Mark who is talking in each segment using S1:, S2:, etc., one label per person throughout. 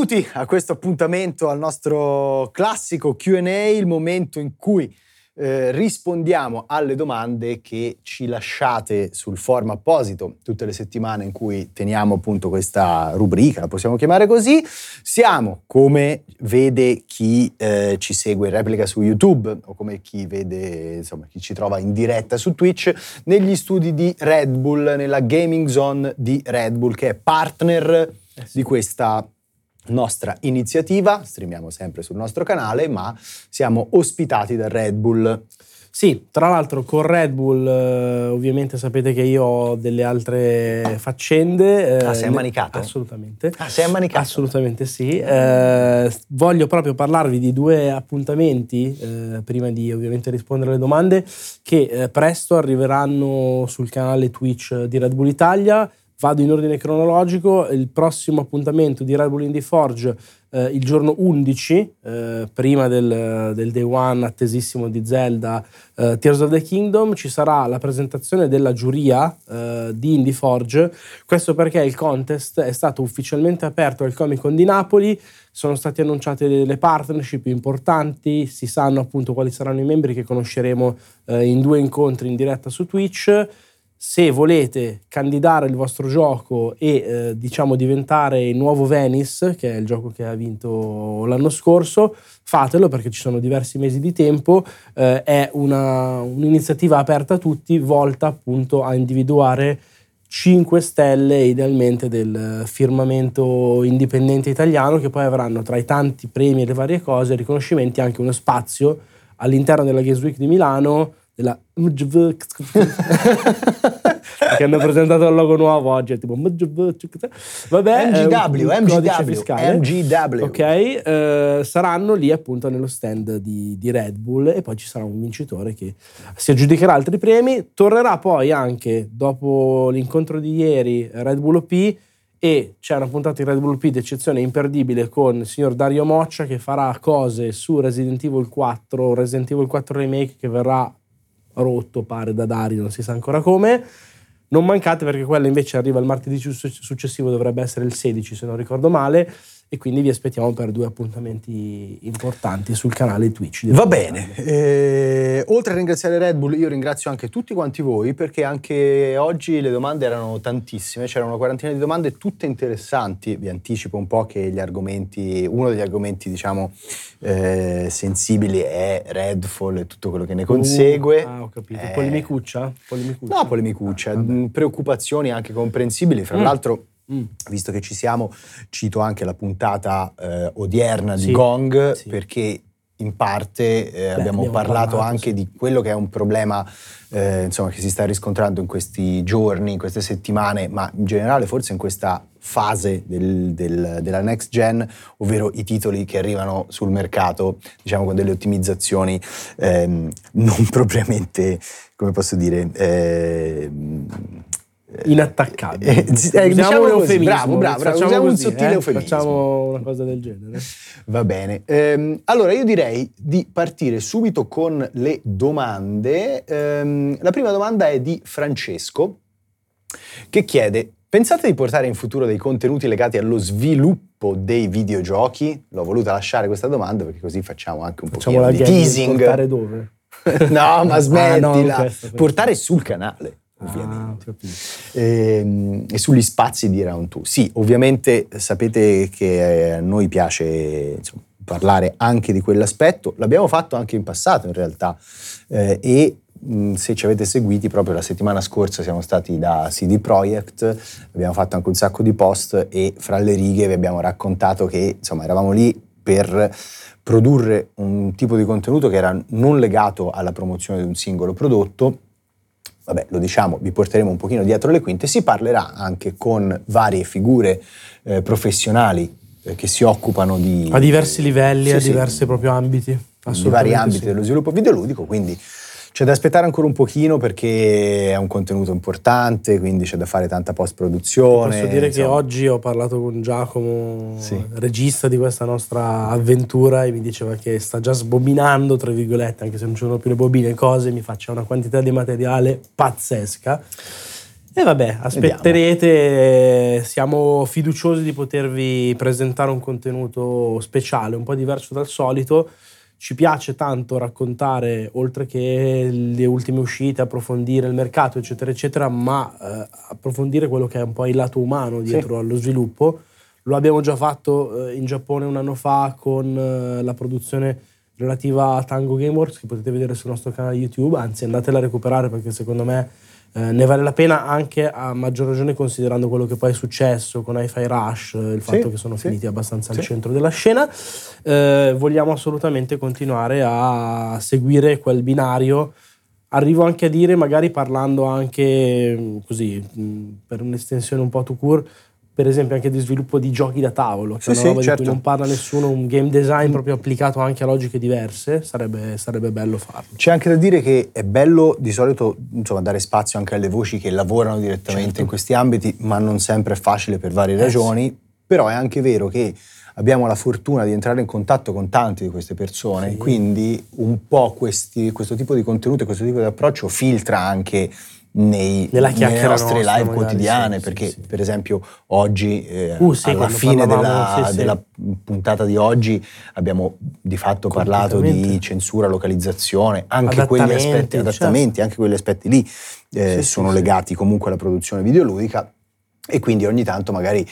S1: Benvenuti a questo appuntamento al nostro classico QA, il momento in cui eh, rispondiamo alle domande che ci lasciate sul forum apposito tutte le settimane in cui teniamo appunto questa rubrica, la possiamo chiamare così. Siamo, come vede chi eh, ci segue in replica su YouTube o come chi vede, insomma, chi ci trova in diretta su Twitch, negli studi di Red Bull, nella gaming zone di Red Bull, che è partner eh di questa nostra iniziativa, streamiamo sempre sul nostro canale, ma siamo ospitati da Red Bull.
S2: Sì, tra l'altro con Red Bull eh, ovviamente sapete che io ho delle altre faccende.
S1: Eh, ah, sei ammanicato?
S2: Assolutamente.
S1: Ah, sei ammanicato?
S2: Assolutamente sì. Eh, voglio proprio parlarvi di due appuntamenti, eh, prima di ovviamente rispondere alle domande, che eh, presto arriveranno sul canale Twitch di Red Bull Italia Vado in ordine cronologico, il prossimo appuntamento di Red Bull Indie Forge eh, il giorno 11, eh, prima del, del, day one attesissimo di Zelda eh, Tears of the Kingdom, ci sarà la presentazione della giuria eh, di Indie Forge. Questo perché il contest è stato ufficialmente aperto al Comic Con di Napoli, sono state annunciate delle partnership importanti, si sanno appunto quali saranno i membri che conosceremo eh, in due incontri in diretta su Twitch se volete candidare il vostro gioco e eh, diciamo diventare il nuovo Venice, che è il gioco che ha vinto l'anno scorso, fatelo perché ci sono diversi mesi di tempo, eh, è una, un'iniziativa aperta a tutti, volta appunto a individuare 5 stelle idealmente del firmamento indipendente italiano che poi avranno tra i tanti premi e le varie cose, riconoscimenti anche uno spazio all'interno della Games Week di Milano della che hanno presentato il logo nuovo oggi, tipo
S1: Vabbè, MGW, MGW, MGW.
S2: Ok, eh, saranno lì appunto nello stand di, di, Red Bull e poi ci sarà un vincitore che si aggiudicherà altri premi. Tornerà poi anche dopo l'incontro di ieri Red Bull OP e c'è una puntata di Red Bull OP d'eccezione imperdibile con il signor Dario Moccia che farà cose su Resident Evil 4, Resident Evil 4 Remake che verrà rotto, pare da Dario, non si sa ancora come. Non mancate perché quella invece arriva il martedì successivo, dovrebbe essere il 16 se non ricordo male, e quindi vi aspettiamo per due appuntamenti importanti sul canale Twitch.
S1: Va bene, eh, oltre a ringraziare Red Bull io ringrazio anche tutti quanti voi perché anche oggi le domande erano tantissime, c'erano una quarantina di domande tutte interessanti, vi anticipo un po' che gli argomenti, uno degli argomenti diciamo eh, sensibili è Redfall e tutto quello che ne consegue.
S2: Uh, ah ho capito, eh, polemicuccia?
S1: polemicuccia? No, polemicuccia, ah, preoccupazioni anche comprensibili, fra mm. l'altro Mm. Visto che ci siamo, cito anche la puntata eh, odierna di sì, Gong, sì. perché in parte eh, Beh, abbiamo, abbiamo, parlato, parlato anche sì. di quello che è un problema eh, insomma, che si sta riscontrando in questi giorni, in queste settimane, ma in generale forse in questa fase del, del, della next gen, ovvero i titoli che arrivano sul mercato, diciamo con delle ottimizzazioni ehm, non propriamente, come posso dire, ehm,
S2: inattaccabile.
S1: Eh, eh, diciamo un così, bravo, bravo, bravo
S2: facciamo
S1: un sottile
S2: eh?
S1: eufemismo.
S2: Facciamo una cosa del genere.
S1: Va bene. Ehm, allora io direi di partire subito con le domande. Ehm, la prima domanda è di Francesco che chiede Pensate di portare in futuro dei contenuti legati allo sviluppo dei videogiochi? L'ho voluta lasciare questa domanda perché così facciamo anche un po' di teasing.
S2: Portare dove?
S1: no, ma smettila. Ah, no, portare sul canale ovviamente. Ah, e, ehm, e, sugli spazi di Round 2. Sì, ovviamente sapete che a noi piace insomma, parlare anche di quell'aspetto, l'abbiamo fatto anche in passato in realtà eh, e se ci avete seguiti proprio la settimana scorsa siamo stati da CD Projekt, abbiamo fatto anche un sacco di post e fra le righe vi abbiamo raccontato che insomma eravamo lì per produrre un tipo di contenuto che era non legato alla promozione di un singolo prodotto vabbè, lo diciamo, vi porteremo un pochino dietro le quinte, si parlerà anche con varie figure eh, professionali eh, che si occupano di...
S2: A diversi livelli, sì, a diversi sì, proprio ambiti.
S1: Di vari ambiti sì. dello sviluppo videoludico, quindi c'è da aspettare ancora un pochino perché è un contenuto importante, quindi c'è da fare tanta post-produzione.
S2: Posso dire insomma. che oggi ho parlato con Giacomo, sì. regista di questa nostra avventura, e mi diceva che sta già sbobinando, tra virgolette, anche se non ci sono più le bobine, cose, mi faccia una quantità di materiale pazzesca. E vabbè, aspetterete, Vediamo. siamo fiduciosi di potervi presentare un contenuto speciale, un po' diverso dal solito. Ci piace tanto raccontare, oltre che le ultime uscite, approfondire il mercato, eccetera, eccetera, ma eh, approfondire quello che è un po' il lato umano dietro sì. allo sviluppo. Lo abbiamo già fatto eh, in Giappone un anno fa con eh, la produzione relativa a Tango Gameworks che potete vedere sul nostro canale YouTube, anzi andatela a recuperare perché secondo me eh, ne vale la pena anche a maggior ragione considerando quello che poi è successo con Hi-Fi Rush, il fatto sì, che sono sì. finiti abbastanza al centro della scena. Eh, vogliamo assolutamente continuare a seguire quel binario. Arrivo anche a dire, magari parlando anche così, per un'estensione un po' to cure, per esempio anche di sviluppo di giochi da tavolo, che sì, è una roba sì, certo. non parla nessuno, un game design proprio applicato anche a logiche diverse, sarebbe, sarebbe, bello farlo.
S1: C'è anche da dire che è bello di solito insomma, dare spazio anche alle voci che lavorano direttamente certo. in questi ambiti, ma non sempre è facile per varie eh, ragioni, sì. però è anche vero che abbiamo la fortuna di entrare in contatto con tante di queste persone, quindi un po' questi, questo tipo di contenuto e questo tipo di approccio filtra anche nei, nelle nostre live quotidiane, sì, perché sì, sì. per esempio oggi, eh, uh, alla fine della, della, puntata di oggi, abbiamo di fatto parlato di censura, localizzazione, anche quegli aspetti, certo. adattamenti, anche quegli aspetti lì eh, sono legati comunque alla produzione videoludica e quindi ogni tanto magari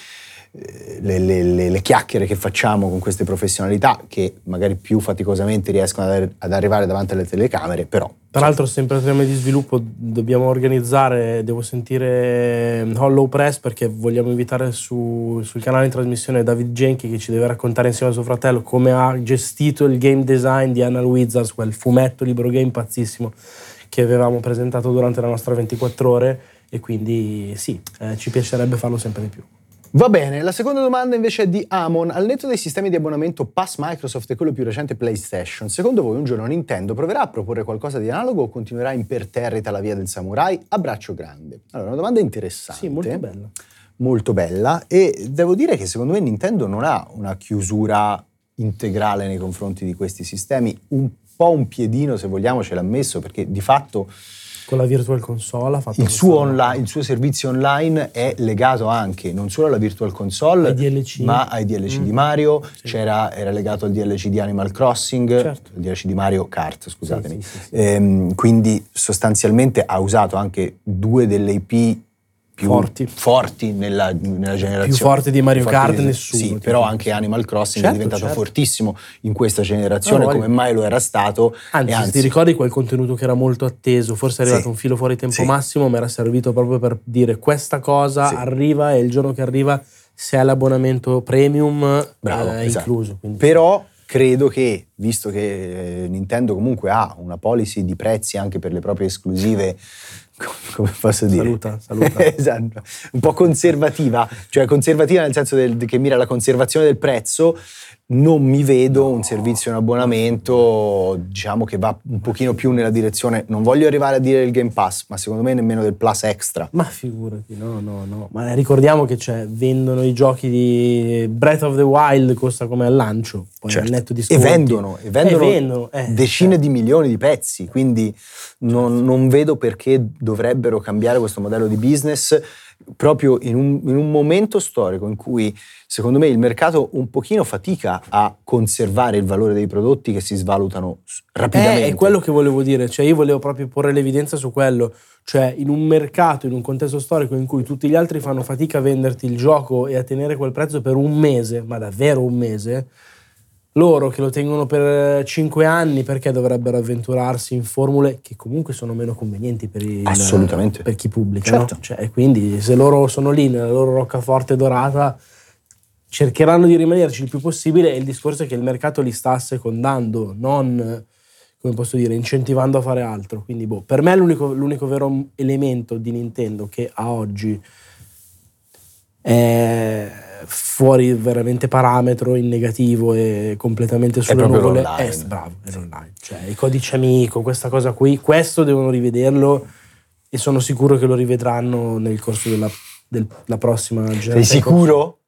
S1: le, le, le, chiacchiere che facciamo con queste professionalità che magari più faticosamente riescono ad, ad arrivare davanti alle telecamere, però...
S2: Tra l'altro sempre a tema di sviluppo dobbiamo organizzare, devo sentire Hollow Press perché vogliamo invitare su, sul canale di trasmissione David Genki che ci deve raccontare insieme a suo fratello come ha gestito il game design di Annal Wizards, quel fumetto libro game pazzissimo che avevamo presentato durante la nostra 24 ore e quindi sì, eh, ci piacerebbe farlo sempre di più.
S1: Va bene, la seconda domanda invece è di Amon. Al netto dei sistemi di abbonamento Pass Microsoft e quello più recente PlayStation, secondo voi un giorno Nintendo proverà a proporre qualcosa di analogo o continuerà imperterrita la via del samurai? Abbraccio grande. Allora, una domanda interessante.
S2: Sì, molto bella.
S1: Molto bella e devo dire che secondo me Nintendo non ha una chiusura integrale nei confronti di questi sistemi, un po' un piedino se vogliamo ce l'ha messo perché di fatto
S2: con la Virtual Console ha fatto
S1: il suo, online, il suo, servizio online è legato anche non solo alla Virtual Console,
S2: DLC.
S1: ma ai DLC mm. di Mario, sì. era legato al DLC di Animal Crossing, certo. il DLC di Mario Kart, scusatemi. Sì, sì, ehm, quindi sostanzialmente ha usato anche due delle IP più forti, forti nella, nella, generazione.
S2: Più forti di Mario Kart di, nessuno.
S1: Sì, però anche Animal Crossing certo, è diventato certo. fortissimo in questa generazione no, come mai lo era stato.
S2: Anzi, anzi, ti ricordi quel contenuto che era molto atteso, forse è arrivato sì, un filo fuori tempo sì. massimo, ma era servito proprio per dire questa cosa sì. arriva e il giorno che arriva se hai l'abbonamento premium Bravo, è esatto. incluso.
S1: Quindi. Però credo che, visto che eh, Nintendo comunque ha una policy di prezzi anche per le proprie esclusive come posso dire?
S2: Saluta, saluta.
S1: esatto. Un po' conservativa, cioè conservativa nel senso del, che mira alla conservazione del prezzo, non mi vedo no. un servizio in abbonamento, diciamo che va un pochino più nella direzione, non voglio arrivare a dire il Game Pass, ma secondo me nemmeno del Plus Extra.
S2: Ma figurati, no, no, no. Ma ricordiamo che cioè, vendono i giochi di Breath of the Wild, costa come al lancio, poi certo. netto di
S1: E vendono, e vendono, e vendono eh, decine certo. di milioni di pezzi, quindi non, non vedo perché dovrebbero cambiare questo modello di business proprio in un, in un, momento storico in cui secondo me il mercato un pochino fatica a conservare il valore dei prodotti che si svalutano rapidamente.
S2: Eh, è quello che volevo dire, cioè io volevo proprio porre l'evidenza su quello, cioè in un mercato, in un contesto storico in cui tutti gli altri fanno fatica a venderti il gioco e a tenere quel prezzo per un mese, ma davvero un mese, loro che lo tengono per 5 anni perché dovrebbero avventurarsi in formule che comunque sono meno convenienti per, il, per chi pubblica. Certo. No? Cioè, quindi se loro sono lì nella loro roccaforte dorata cercheranno di rimanerci il più possibile e il discorso è che il mercato li sta assecondando, non come posso dire, incentivando a fare altro. Quindi boh, per me l'unico, l'unico vero elemento di Nintendo che a oggi è fuori veramente parametro in negativo e completamente sulle nuvole è bravo, è online. Cioè, i codici amico, questa cosa qui, questo devono rivederlo e sono sicuro che lo rivedranno nel corso della, della prossima generazione.
S1: Sei sicuro?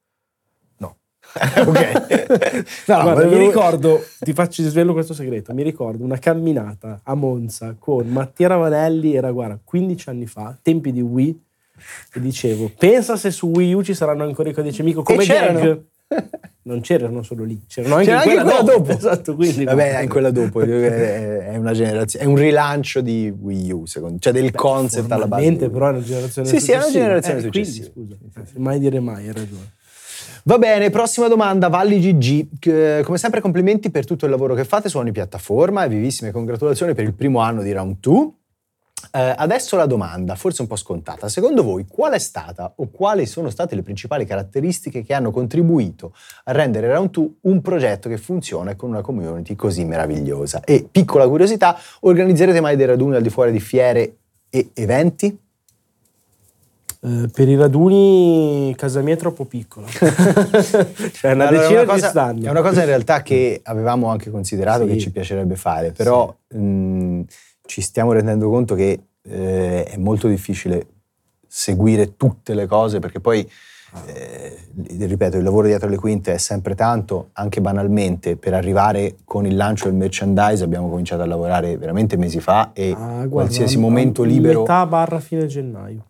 S2: No. ok. no, Guarda, mi ricordo, ti faccio svelo questo segreto, mi ricordo una camminata a Monza con Mattia Ravanelli, era guarda, 15 anni fa, tempi di Wii, e dicevo, pensa se su Wii U ci saranno ancora i codici amico come gag. Non c'erano solo lì, c'erano anche,
S1: C'era
S2: in quella,
S1: anche quella
S2: dopo.
S1: dopo.
S2: Esatto, quindi
S1: Vabbè, è in quella dopo, è una generazione, è un rilancio di Wii U, secondo cioè del concept alla base.
S2: Però è una generazione
S1: Sì, sì, è una
S2: successiva.
S1: generazione
S2: Eh, quindi,
S1: successiva.
S2: scusa, mai dire mai, hai ragione.
S1: Va bene, prossima domanda, Valli GG. Come sempre complimenti per tutto il lavoro che fate su ogni piattaforma e vivissime congratulazioni per il primo anno di Round 2. Eh, adesso la domanda, forse un po' scontata. Secondo voi qual è stata o quali sono state le principali caratteristiche che hanno contribuito a rendere Round 2 un progetto che funziona con una community così meravigliosa? E piccola curiosità, organizzerete mai dei raduni al di fuori di fiere e eventi?
S2: Eh, per i raduni casa mia è troppo piccola. cioè una
S1: Allora,
S2: decina
S1: è una
S2: di
S1: cosa. È una cosa in realtà che avevamo anche considerato
S2: Sì.
S1: che ci piacerebbe fare, però mh, ci stiamo rendendo conto che eh, è molto difficile seguire tutte le cose perché poi, eh, ripeto, il lavoro dietro le quinte è sempre tanto, anche banalmente per arrivare con il lancio del merchandise abbiamo cominciato a lavorare veramente mesi fa e
S2: Ah, guarda,
S1: qualsiasi momento libero...
S2: Metà barra fine gennaio.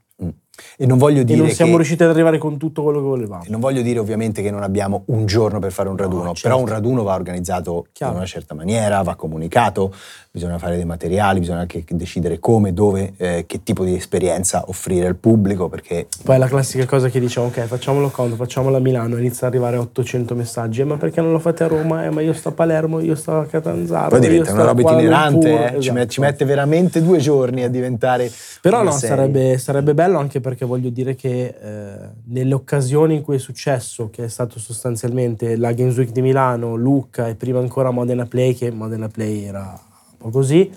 S1: E non voglio
S2: E
S1: dire
S2: non
S1: che...
S2: siamo riusciti ad arrivare con tutto quello che volevamo.
S1: E non voglio dire ovviamente che non abbiamo un giorno per fare un
S2: No,
S1: raduno,
S2: certo.
S1: però un raduno va organizzato
S2: Chiaro.
S1: in una certa maniera, va comunicato, bisogna fare dei materiali, bisogna anche decidere come, dove, eh, che tipo di esperienza offrire al pubblico, perché
S2: Poi è la classica cosa che diciamo, ok, facciamolo Conto, facciamolo a Milano, e inizia ad arrivare 800 messaggi. "Eh, ma perché non lo fate a Roma? Eh, ma io sto a Palermo, io sto a Catanzaro.
S1: poi diventa una roba itinerante,
S2: Lumpur".
S1: eh, ci,
S2: Esatto.
S1: met- ci mette veramente due giorni a diventare...
S2: Però no, sarebbe, sarebbe bello anche perché voglio dire che eh, nelle occasioni in cui è successo, che è stato sostanzialmente la Games Week di Milano, Lucca e prima ancora Modena Play, che Modena Play era un po' così,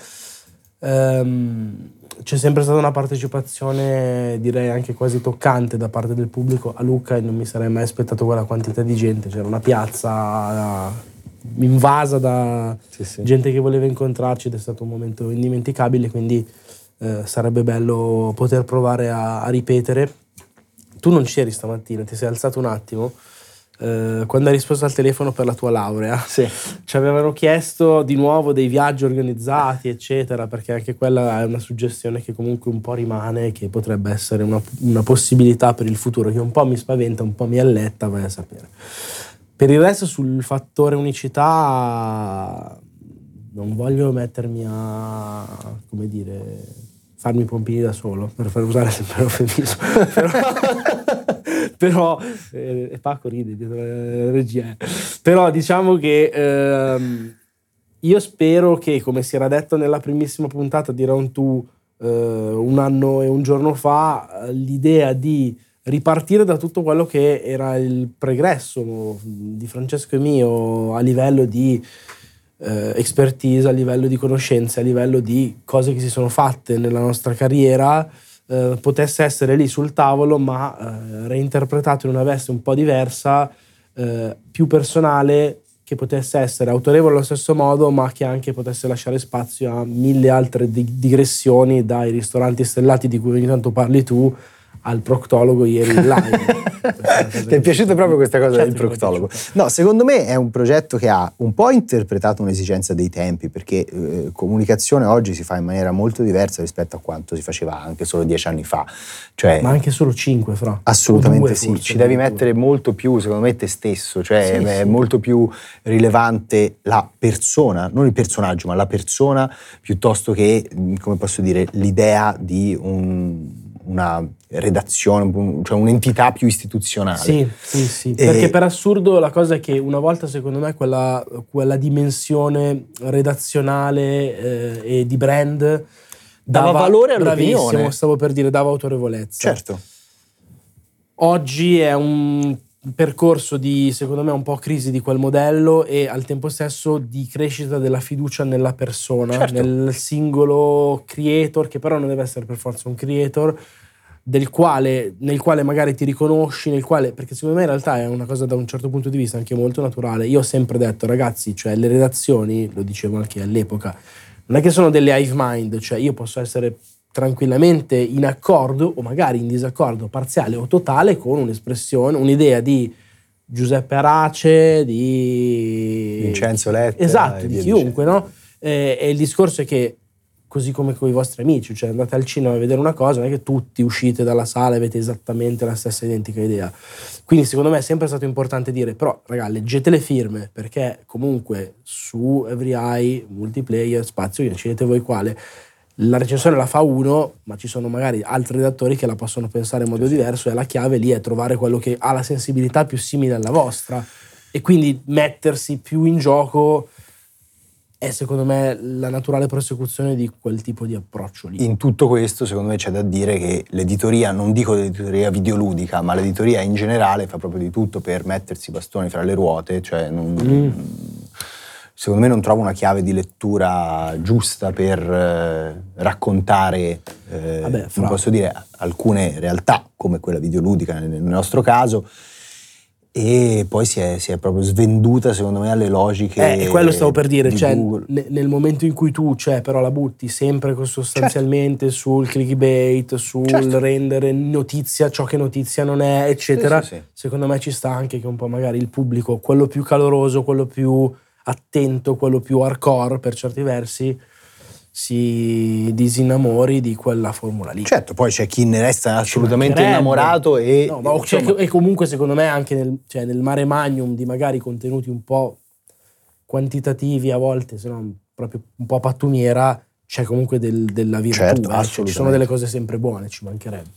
S2: ehm, c'è sempre stata una partecipazione direi anche quasi toccante da parte del pubblico a Lucca e non mi sarei mai aspettato quella quantità di gente, c'era una piazza invasa da
S1: Sì, sì.
S2: gente che voleva incontrarci ed è stato un momento indimenticabile, quindi eh, sarebbe bello poter provare a, a ripetere. Tu non c'eri stamattina, ti sei alzato un attimo. eh, quando hai risposto al telefono per la tua laurea,
S1: Sì.
S2: ci avevano chiesto di nuovo dei viaggi organizzati, eccetera, perché anche quella è una suggestione che comunque un po' rimane, che potrebbe essere una, una possibilità per il futuro, che un po' mi spaventa, un po' mi alletta, vai a sapere. Per il resto, sul fattore unicità, non voglio mettermi a, come dire, farmi i pompini da solo, per far usare sempre l'eufemismo. però, eh, e Paco ride dietro la regia. eh. Però diciamo che ehm, io spero che, come si era detto nella primissima puntata di Round 2 eh, un anno e un giorno fa, l'idea di ripartire da tutto quello che era il pregresso di Francesco e mio a livello di eh, expertise, a livello di conoscenze, a livello di cose che si sono fatte nella nostra carriera, eh, potesse essere lì sul tavolo, ma eh, reinterpretato in una veste un po' diversa, eh, più personale, che potesse essere autorevole allo stesso modo, ma che anche potesse lasciare spazio a mille altre di- digressioni, dai ristoranti stellati di cui ogni tanto parli tu, al proctologo ieri in live.
S1: Ti è piaciuta proprio questa cosa
S2: Certo
S1: del proctologo? No, secondo me è un progetto che ha un po' interpretato un'esigenza dei tempi, perché eh, comunicazione oggi si fa in maniera molto diversa rispetto a quanto si faceva anche solo dieci anni fa. Cioè,
S2: Ma anche solo cinque, fra.
S1: Assolutamente
S2: due,
S1: sì,
S2: forse,
S1: ci devi mettere molto più, secondo me, te stesso, cioè
S2: Sì,
S1: è
S2: sì.
S1: molto più rilevante la persona, non il personaggio, ma la persona, piuttosto che, mh, come posso dire, l'idea di un- una redazione, cioè un'entità più istituzionale.
S2: Sì, sì, sì.
S1: E-
S2: Perché per assurdo la cosa è che una volta, secondo me, quella, quella dimensione redazionale eh, e di brand
S1: Dava valore all'opinione.
S2: Stavo per dire, dava autorevolezza.
S1: Certo.
S2: Oggi è un percorso di, secondo me, un po' crisi di quel modello e al tempo stesso di crescita della fiducia nella persona,
S1: Certo.
S2: nel singolo creator, che però non deve essere per forza un creator, del quale, nel quale magari ti riconosci, nel quale, perché secondo me in realtà è una cosa da un certo punto di vista anche molto naturale. Io ho sempre detto, ragazzi, cioè le redazioni, lo dicevo anche all'epoca, non è che sono delle hive mind, cioè io posso essere tranquillamente in accordo o magari in disaccordo parziale o totale con un'espressione, un'idea di Giuseppe Arace, di
S1: Vincenzo Letta
S2: Esatto, di chiunque, no? Eh, e il discorso è che così come con i vostri amici, cioè andate al cinema a vedere una cosa, non è che tutti uscite dalla sala e avete esattamente la stessa identica idea. Quindi secondo me è sempre stato importante dire, però raga, leggete le firme, perché comunque su Every Eye, multiplayer, spazio, decidete voi quale, la recensione la fa uno, ma ci sono magari altri redattori che la possono pensare in modo diverso e la chiave lì è trovare quello che ha la sensibilità più simile alla vostra. E quindi mettersi più in gioco è secondo me la naturale prosecuzione di quel tipo di approccio lì.
S1: In tutto questo, secondo me, c'è da dire che l'editoria, non dico l'editoria videoludica, ma l'editoria in generale fa proprio di tutto per mettersi i bastoni fra le ruote, cioè non, mm. secondo me non trovo una chiave di lettura giusta per eh, raccontare, eh, Vabbè, fra... non posso dire, alcune realtà come quella videoludica nel nostro caso, e poi si è, si è, proprio svenduta secondo me alle logiche
S2: eh, quello stavo per dire cioè, n- nel momento in cui tu cioè, però la butti sempre sostanzialmente certo. sul clickbait sul certo. rendere notizia ciò che notizia non è eccetera sì, sì, sì. secondo me ci sta anche che un po' magari il pubblico quello più caloroso quello più attento quello più hardcore per certi versi si disinnamori di quella formula lì.
S1: Certo, poi c'è chi ne resta assolutamente innamorato e...
S2: No, ma cioè, e comunque secondo me anche nel, cioè, nel, mare magnum di magari contenuti un po' quantitativi a volte, se no proprio un po' pattumiera, c'è comunque del, della virtù. Certo, eh? cioè, ci sono delle cose sempre buone, ci mancherebbe.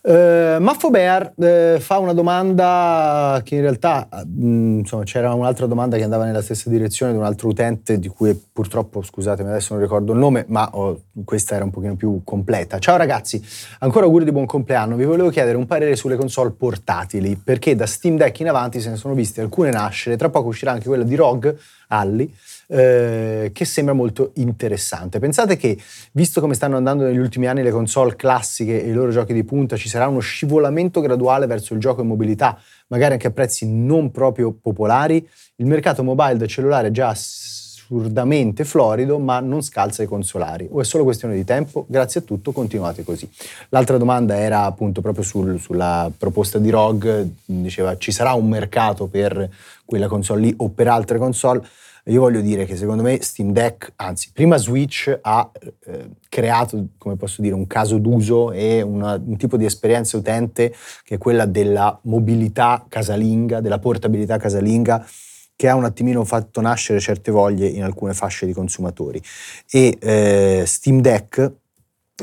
S1: Uh, Maffo Bear uh, fa una domanda che in realtà, mh, mm, insomma, c'era un'altra domanda che andava nella stessa direzione di un altro utente di cui purtroppo, scusatemi, adesso non ricordo il nome, ma oh, questa era un pochino più completa. Ciao ragazzi, ancora auguri di buon compleanno. Vi volevo chiedere un parere sulle console portatili, perché da Steam Deck in avanti se ne sono viste alcune nascere, tra poco uscirà anche quella di Rogue, Alli, eh, che sembra molto interessante. Pensate che, visto come stanno andando negli ultimi anni le console classiche e i loro giochi di punta, ci sarà uno scivolamento graduale verso il gioco in mobilità, magari anche a prezzi non proprio popolari? Il mercato mobile del cellulare è già assurdamente florido, ma non scalza i consolari. O è solo questione di tempo? Grazie a tutto, continuate così. L'altra domanda era appunto proprio sul, sulla proposta di ROG, diceva ci sarà un mercato per quella console lì o per altre console? Io voglio dire che secondo me Steam Deck, anzi, prima Switch ha eh, creato, come posso dire, un caso d'uso e una, un tipo di esperienza utente che è quella della mobilità casalinga, della portabilità casalinga, che ha un attimino fatto nascere certe voglie in alcune fasce di consumatori. E eh, Steam Deck,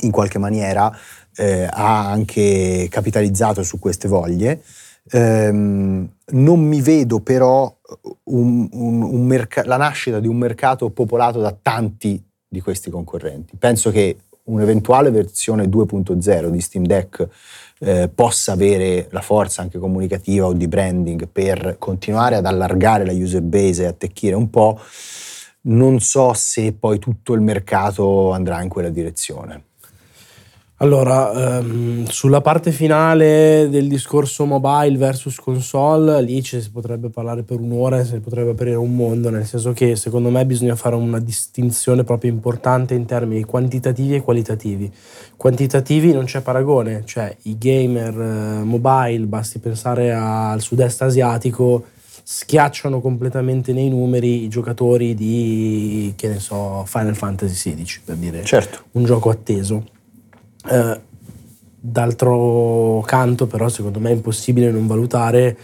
S1: in qualche maniera, eh, ha anche capitalizzato su queste voglie. Um, non mi vedo però un, un, un merc- la nascita di un mercato popolato da tanti di questi concorrenti. Penso che un'eventuale versione 2.0 di Steam Deck eh, possa avere la forza anche comunicativa o di branding per continuare ad allargare la user base e attecchire un po'. Non so se poi tutto il mercato andrà in quella direzione.
S2: Allora, um, sulla parte finale del discorso mobile versus console, lì ci si potrebbe parlare per un'ora e si potrebbe aprire un mondo, nel senso che secondo me bisogna fare una distinzione proprio importante in termini quantitativi e qualitativi. Quantitativi non c'è paragone, cioè i gamer uh, mobile, basti pensare al sud-est asiatico, schiacciano completamente nei numeri i giocatori di, che ne so, Final Fantasy XVI, per dire
S1: certo.
S2: un gioco atteso eh, d'altro canto, però, secondo me è impossibile non valutare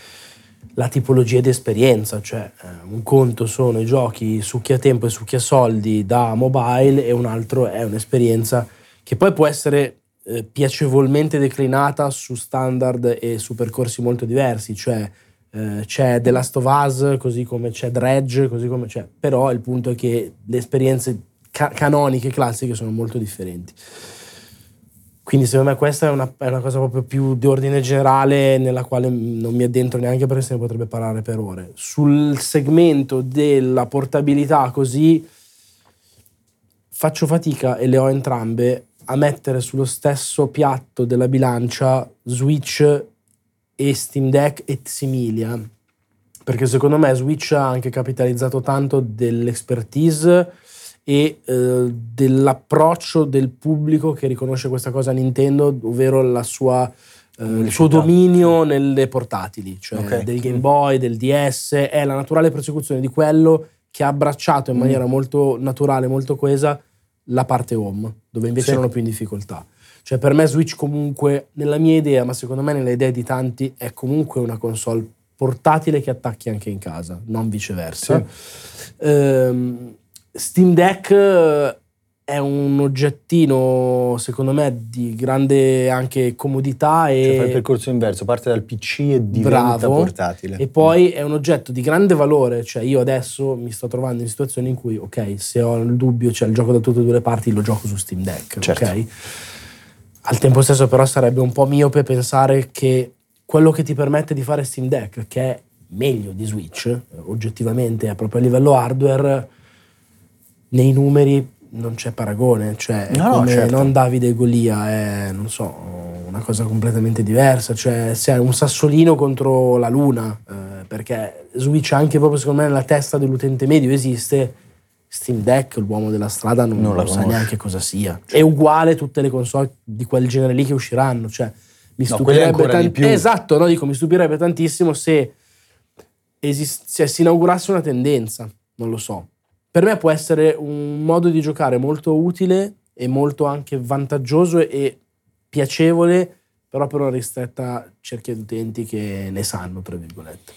S2: la tipologia di esperienza, cioè eh, un conto sono i giochi succhia tempo e succhia soldi da mobile e un altro è un'esperienza che poi può essere eh, piacevolmente declinata su standard e su percorsi molto diversi, cioè eh, c'è The Last of Us così come c'è Dredge, così come c'è, però il punto è che le esperienze ca- canoniche classiche sono molto differenti. Quindi secondo me questa è una, è una, cosa proprio più di ordine generale nella quale non mi addentro neanche perché se ne potrebbe parlare per ore. Sul segmento della portabilità così faccio fatica e le ho entrambe a mettere sullo stesso piatto della bilancia Switch e Steam Deck et similia. Perché secondo me Switch ha anche capitalizzato tanto dell'expertise e eh, dell'approccio del pubblico che riconosce questa cosa a Nintendo, ovvero sua, eh, il suo dominio nelle portatili, cioè okay. del Game Boy, del DS, è la naturale prosecuzione di quello che ha abbracciato in mm. maniera molto naturale, molto coesa la parte home, dove invece sì. erano più in difficoltà. Cioè per me Switch comunque, nella mia idea, ma secondo me nelle idee di tanti, è comunque una console portatile che attacchi anche in casa, non viceversa. Sì. Ehm, Steam Deck è un oggettino, secondo me, di grande anche comodità e...
S1: Cioè fa il percorso inverso, parte dal PC e diventa bravo, portatile.
S2: E poi è un oggetto di grande valore, cioè io adesso mi sto trovando in situazioni in cui, ok, se ho il dubbio, cioè il gioco da tutte e due le parti, lo gioco su Steam Deck, certo. ok? Al tempo stesso però sarebbe un po' miope pensare che quello che ti permette di fare Steam Deck, che è meglio di Switch, oggettivamente, proprio a livello hardware, nei numeri non c'è paragone, cioè no, come certo. non Davide e Golia è, non so, una cosa completamente diversa, cioè se è un sassolino contro la luna, eh, perché Switch anche proprio secondo me nella testa dell'utente medio esiste, Steam Deck, l'uomo della strada non, non lo sa neanche cosa sia. È uguale tutte le console di quel genere lì che usciranno, cioè mi no, stupirebbe tant- Esatto, no, dico, mi stupirebbe tantissimo se, esist- se si inaugurasse una tendenza, non lo so per me può essere un modo di giocare molto utile e molto anche vantaggioso e piacevole, però per una ristretta cerchia di utenti che ne sanno, tra virgolette.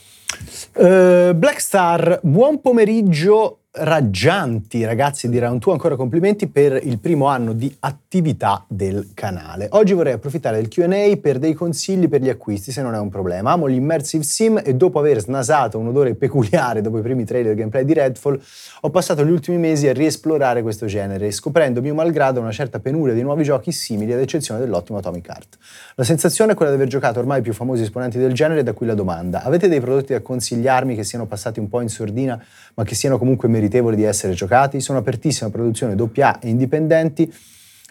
S1: Uh, Black Star, buon pomeriggio raggianti ragazzi di Round 2, ancora complimenti per il primo anno di attività del canale. Oggi vorrei approfittare del Q&A per dei consigli per gli acquisti, se non è un problema. Amo l'immersive sim e dopo aver snasato un odore peculiare dopo i primi trailer gameplay di Redfall, ho passato gli ultimi mesi a riesplorare questo genere, scoprendo mio malgrado una certa penuria di nuovi giochi simili ad eccezione dell'ottimo Atomic Heart. La sensazione è quella di aver giocato ormai i più famosi esponenti del genere, da qui la domanda. Avete dei prodotti da consigliarmi che siano passati un po' in sordina, ma che siano comunque meritati meritevoli di essere giocati, sono apertissime a produzioni AA e indipendenti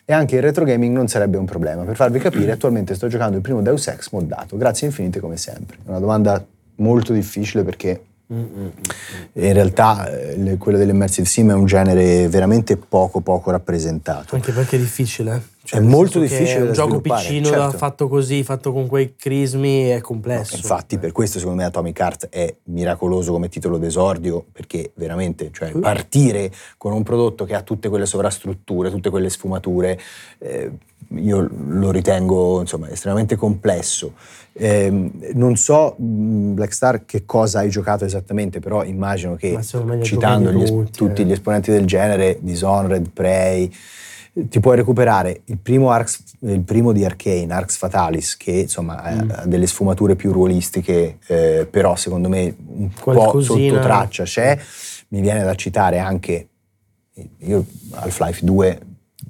S1: e anche il retro gaming non sarebbe un problema. Per farvi capire, attualmente sto giocando il primo Deus Ex moddato, grazie infinite come sempre. È una domanda molto difficile perché in realtà eh, quello dell'immersive sim è un genere veramente poco poco rappresentato.
S2: Anche perché è difficile.
S1: Cioè, è molto difficile.
S2: Un gioco piccino certo. fatto così, fatto con quei crismi, è complesso.
S1: No, infatti, per questo secondo me Atomic Heart è miracoloso come titolo d'esordio, perché veramente, cioè, partire con un prodotto che ha tutte quelle sovrastrutture, tutte quelle sfumature, eh, io lo ritengo insomma estremamente complesso. Eh, non so, Black Star, che cosa hai giocato esattamente, però immagino che citando gli es- tutti eh. gli esponenti del genere, Dishonored, Prey, ti puoi recuperare il primo, Arx, il primo di Arcane, Arx Fatalis, che insomma mm. ha delle sfumature più ruolistiche, eh, però secondo me un Qualcosina. po' sotto traccia c'è. Mi viene da citare anche, io Half-Life 2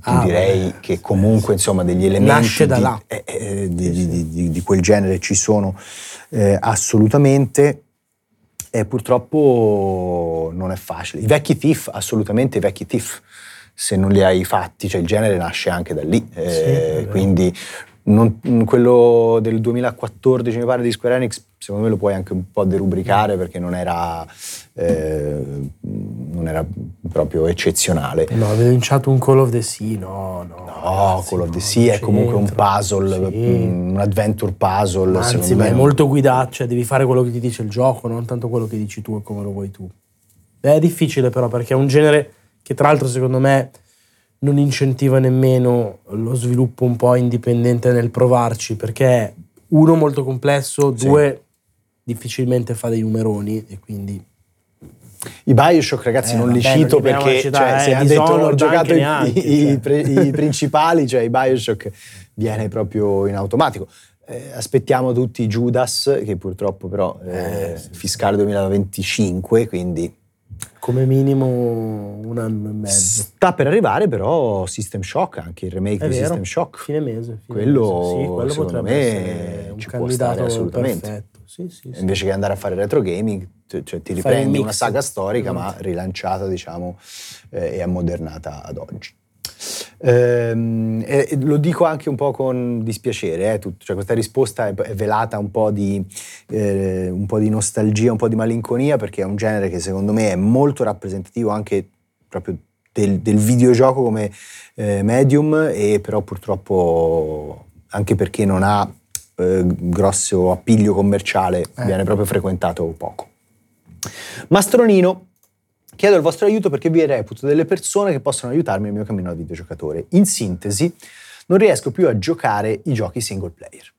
S1: ah, direi beh. che comunque insomma degli elementi di, eh, eh, di, di, di, quel genere ci sono eh, assolutamente e purtroppo non è facile. I vecchi Thief, assolutamente i vecchi Thief se non li hai fatti, cioè il genere nasce anche da lì. Eh, sì, quindi non, quello del 2014, mi pare, di Square Enix, secondo me lo puoi anche un po' derubricare perché non era, eh, non era proprio eccezionale.
S2: No, avevo lanciato un Call of the Sea, no, no.
S1: No, Call of the Sea è comunque un puzzle, sì. un adventure puzzle.
S2: Anzi, ma è molto guidato, cioè devi fare quello che ti dice il gioco, non tanto quello che dici tu e come lo vuoi tu. È difficile però perché è un genere che tra l'altro secondo me non incentiva nemmeno lo sviluppo un po' indipendente nel provarci, perché uno molto complesso, sì. due difficilmente fa dei numeroni e quindi...
S1: I Bioshock ragazzi eh, non li cito perché cioè, eh, se hanno detto ho giocato i, neanche, i, cioè. i, principali, cioè i Bioshock viene proprio in automatico. Eh, aspettiamo tutti Judas, che purtroppo però è eh, fiscale 2025, quindi
S2: come minimo un anno e mezzo.
S1: Sta per arrivare però System Shock, anche il remake
S2: È
S1: di
S2: vero.
S1: System Shock.
S2: Fine mese. Fine
S1: quello,
S2: mese. Sì, quello
S1: secondo me un ci può stare assolutamente.
S2: Sì, sì,
S1: Invece che andare a fare retro gaming, cioè ti riprendi una saga storica esatto. ma rilanciata diciamo eh, e ammodernata ad oggi. Ehm, e lo dico anche un po' con dispiacere, eh, tutto, cioè questa risposta è, è velata un po, di, eh, un po' di nostalgia, un po' di malinconia, perché è un genere che secondo me è molto rappresentativo anche proprio del, del videogioco come eh, medium, e però purtroppo anche perché non ha eh, grosso appiglio commerciale, eh. viene proprio frequentato poco. Mastronino Chiedo il vostro aiuto perché vi reputo delle persone che possono aiutarmi nel mio cammino da videogiocatore. In sintesi, non riesco più a giocare i giochi single player.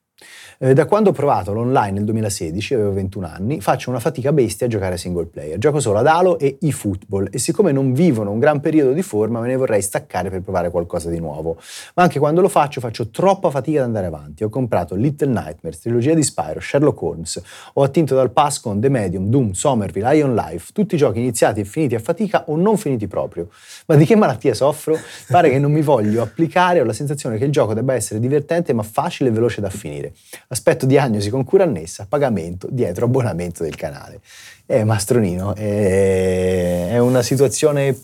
S1: Eh, da quando ho provato l'online nel 2016, avevo 21 anni, faccio una fatica bestia a giocare single player. Gioco solo ad Halo e eFootball e siccome non vivono un gran periodo di forma me ne vorrei staccare per provare qualcosa di nuovo. Ma anche quando lo faccio faccio troppa fatica ad andare avanti. Ho comprato Little Nightmares, trilogia di Spyro, Sherlock Holmes, ho attinto dal pass con The Medium, Doom, Somerville, Ion Life, tutti giochi iniziati e finiti a fatica o non finiti proprio. Ma di che malattia soffro? Pare che non mi voglio applicare, ho la sensazione che il gioco debba essere divertente ma facile e veloce da finire. Aspetto diagnosi con cura annessa, pagamento dietro abbonamento del canale. Eh, Mastronino, è, è una situazione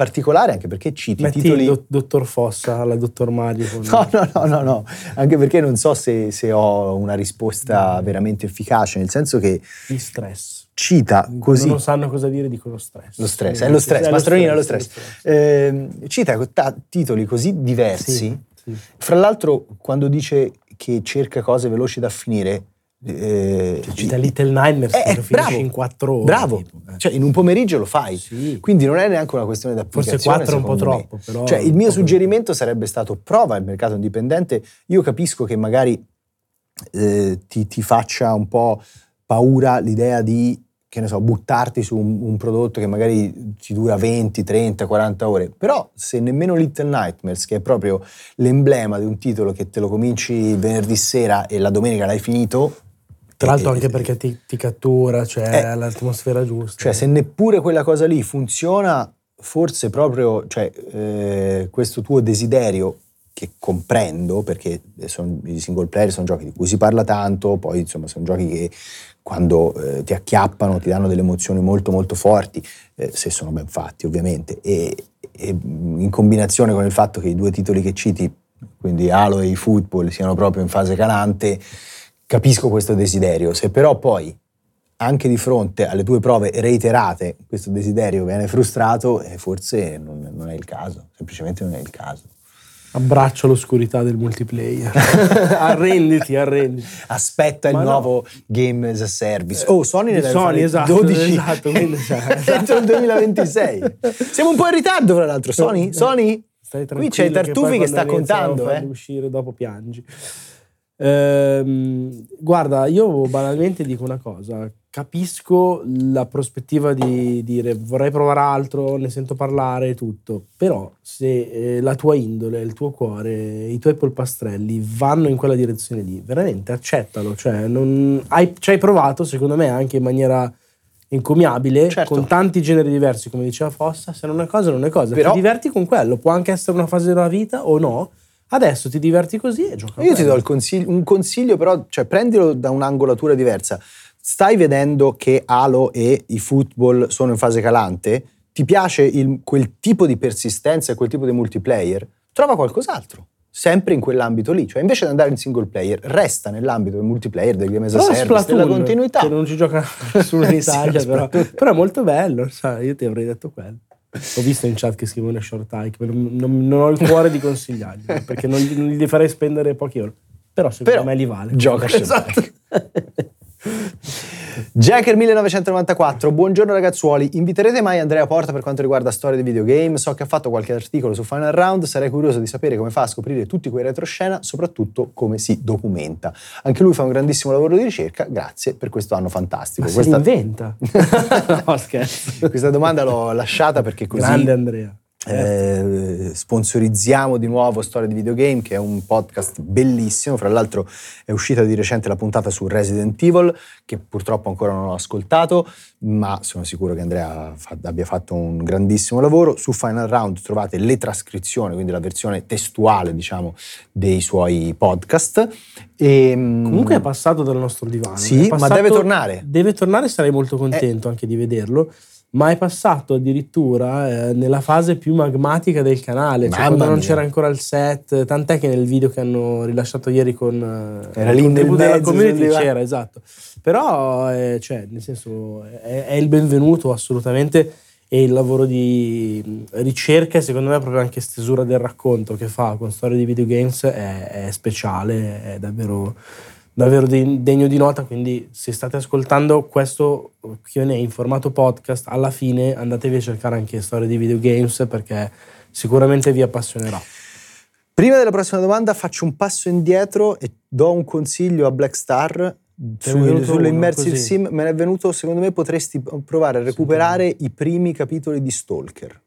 S1: particolare anche perché citi
S2: Metti
S1: titoli...
S2: il dottor Fossa alla dottor Mario.
S1: No, no, no, no, no, anche perché non so se, se ho una risposta veramente efficace, nel senso che...
S2: Il stress.
S1: Cita così...
S2: non sanno cosa dire, dicono stress.
S1: Lo stress, è lo stress, è Mastronino è lo stress. stress. Eh, cita titoli così diversi, sì, sì. fra l'altro quando dice che cerca cose veloci da finire.
S2: Eh, cioè, cita Little Nightmares eh, che bravo, in quattro ore.
S1: Bravo, tipo, eh. cioè in un pomeriggio lo fai. Sì. Quindi non è neanche una questione da
S2: Forse quattro è un po' troppo. Però
S1: cioè, il mio suggerimento sarebbe stato prova il mercato indipendente. Io capisco che magari eh, ti, ti faccia un po' paura l'idea di che ne so, buttarti su un, un, prodotto che magari ti dura 20, 30, 40 ore. Però se nemmeno Little Nightmares, che è proprio l'emblema di un titolo che te lo cominci venerdì sera e la domenica l'hai finito...
S2: Tra l'altro anche perché ti, ti cattura, cioè eh, l'atmosfera giusta.
S1: Cioè se neppure quella cosa lì funziona, forse proprio cioè, eh, questo tuo desiderio che comprendo perché sono, i single player sono giochi di cui si parla tanto, poi insomma sono giochi che quando eh, ti acchiappano ti danno delle emozioni molto molto forti, eh, se sono ben fatti ovviamente, e, e, in combinazione con il fatto che i due titoli che citi, quindi Halo e eFootball, siano proprio in fase calante, capisco questo desiderio. Se però poi anche di fronte alle tue prove reiterate questo desiderio viene frustrato, eh, forse non, non è il caso, semplicemente non è il caso.
S2: Abbraccio l'oscurità del multiplayer. arrenditi, arrenditi.
S1: Aspetta il no. nuovo Game as a Service. Oh, Sony ne deve
S2: Sony,
S1: fare
S2: esatto,
S1: 12
S2: esatto,
S1: entro il 2026. Siamo un po' in ritardo, fra l'altro. Sony? Sony? Qui c'è Tartufi che, che sta contando. Eh.
S2: uscire dopo piangi. Ehm, guarda, io banalmente dico una cosa capisco la prospettiva di dire vorrei provare altro, ne sento parlare e tutto, però se eh, la tua indole, il tuo cuore, i tuoi polpastrelli vanno in quella direzione lì, veramente accettalo, cioè non, hai, ci hai provato secondo me anche in maniera encomiabile, certo. con tanti generi diversi, come diceva Fossa, se non è cosa non è cosa, però, ti diverti con quello, può anche essere una fase della vita o no, adesso ti diverti così e gioca.
S1: Io ti do consiglio, un consiglio però, cioè prendilo da un'angolatura diversa stai vedendo che Halo e i football sono in fase calante? Ti piace il, quel tipo di persistenza e quel tipo di multiplayer? Trova qualcos'altro sempre in quell'ambito lì, cioè invece di andare in single player, resta nell'ambito del multiplayer, del game as a service, della continuità.
S2: Che non ci gioca nessuno in Italia, però, però, è molto bello, sai, io ti avrei detto quello. Ho visto in chat che scrivono short hike, non, non, non, ho il cuore di consigliargli, perché non, non gli farei spendere pochi euro. Però secondo però, me li vale.
S1: Gioca esatto. Jacker 1994, buongiorno ragazzuoli, inviterete mai Andrea Porta per quanto riguarda storie di videogame? So che ha fatto qualche articolo su Final Round, sarei curioso di sapere come fa a scoprire tutti quei retroscena, soprattutto come si documenta. Anche lui fa un grandissimo lavoro di ricerca, grazie per questo anno fantastico.
S2: Ma Questa... si inventa? no, scherzo.
S1: Questa domanda l'ho lasciata perché così...
S2: Grande Andrea.
S1: Eh, sponsorizziamo di nuovo Storia di Videogame, che è un podcast bellissimo. Fra l'altro, è uscita di recente la puntata su Resident Evil, che purtroppo ancora non ho ascoltato, ma sono sicuro che Andrea abbia fatto un grandissimo lavoro. Su Final Round trovate le trascrizioni, quindi la versione testuale, diciamo, dei suoi podcast.
S2: E, ehm, Comunque è passato dal nostro divano.
S1: Sì, ma deve tornare.
S2: Deve tornare, sarei molto contento eh. anche di vederlo ma è passato addirittura eh, nella fase più magmatica del canale, cioè quando non c'era ancora il set, tant'è che nel video che hanno rilasciato ieri con
S1: eh, Era lì nel della
S2: community c'era, esatto. Però, eh, cioè, nel senso, è, è, il benvenuto assolutamente e il lavoro di ricerca e secondo me proprio anche stesura del racconto che fa con storie di videogames è, è speciale, è davvero davvero degno di nota, quindi se state ascoltando questo Q&A in formato podcast, alla fine andatevi a cercare anche storie di videogames perché sicuramente vi appassionerà.
S1: Prima della prossima domanda faccio un passo indietro e do un consiglio a Black Star su, sull'immersive sim. Me ne è venuto, secondo me potresti provare a recuperare sì, i primi capitoli di Stalker.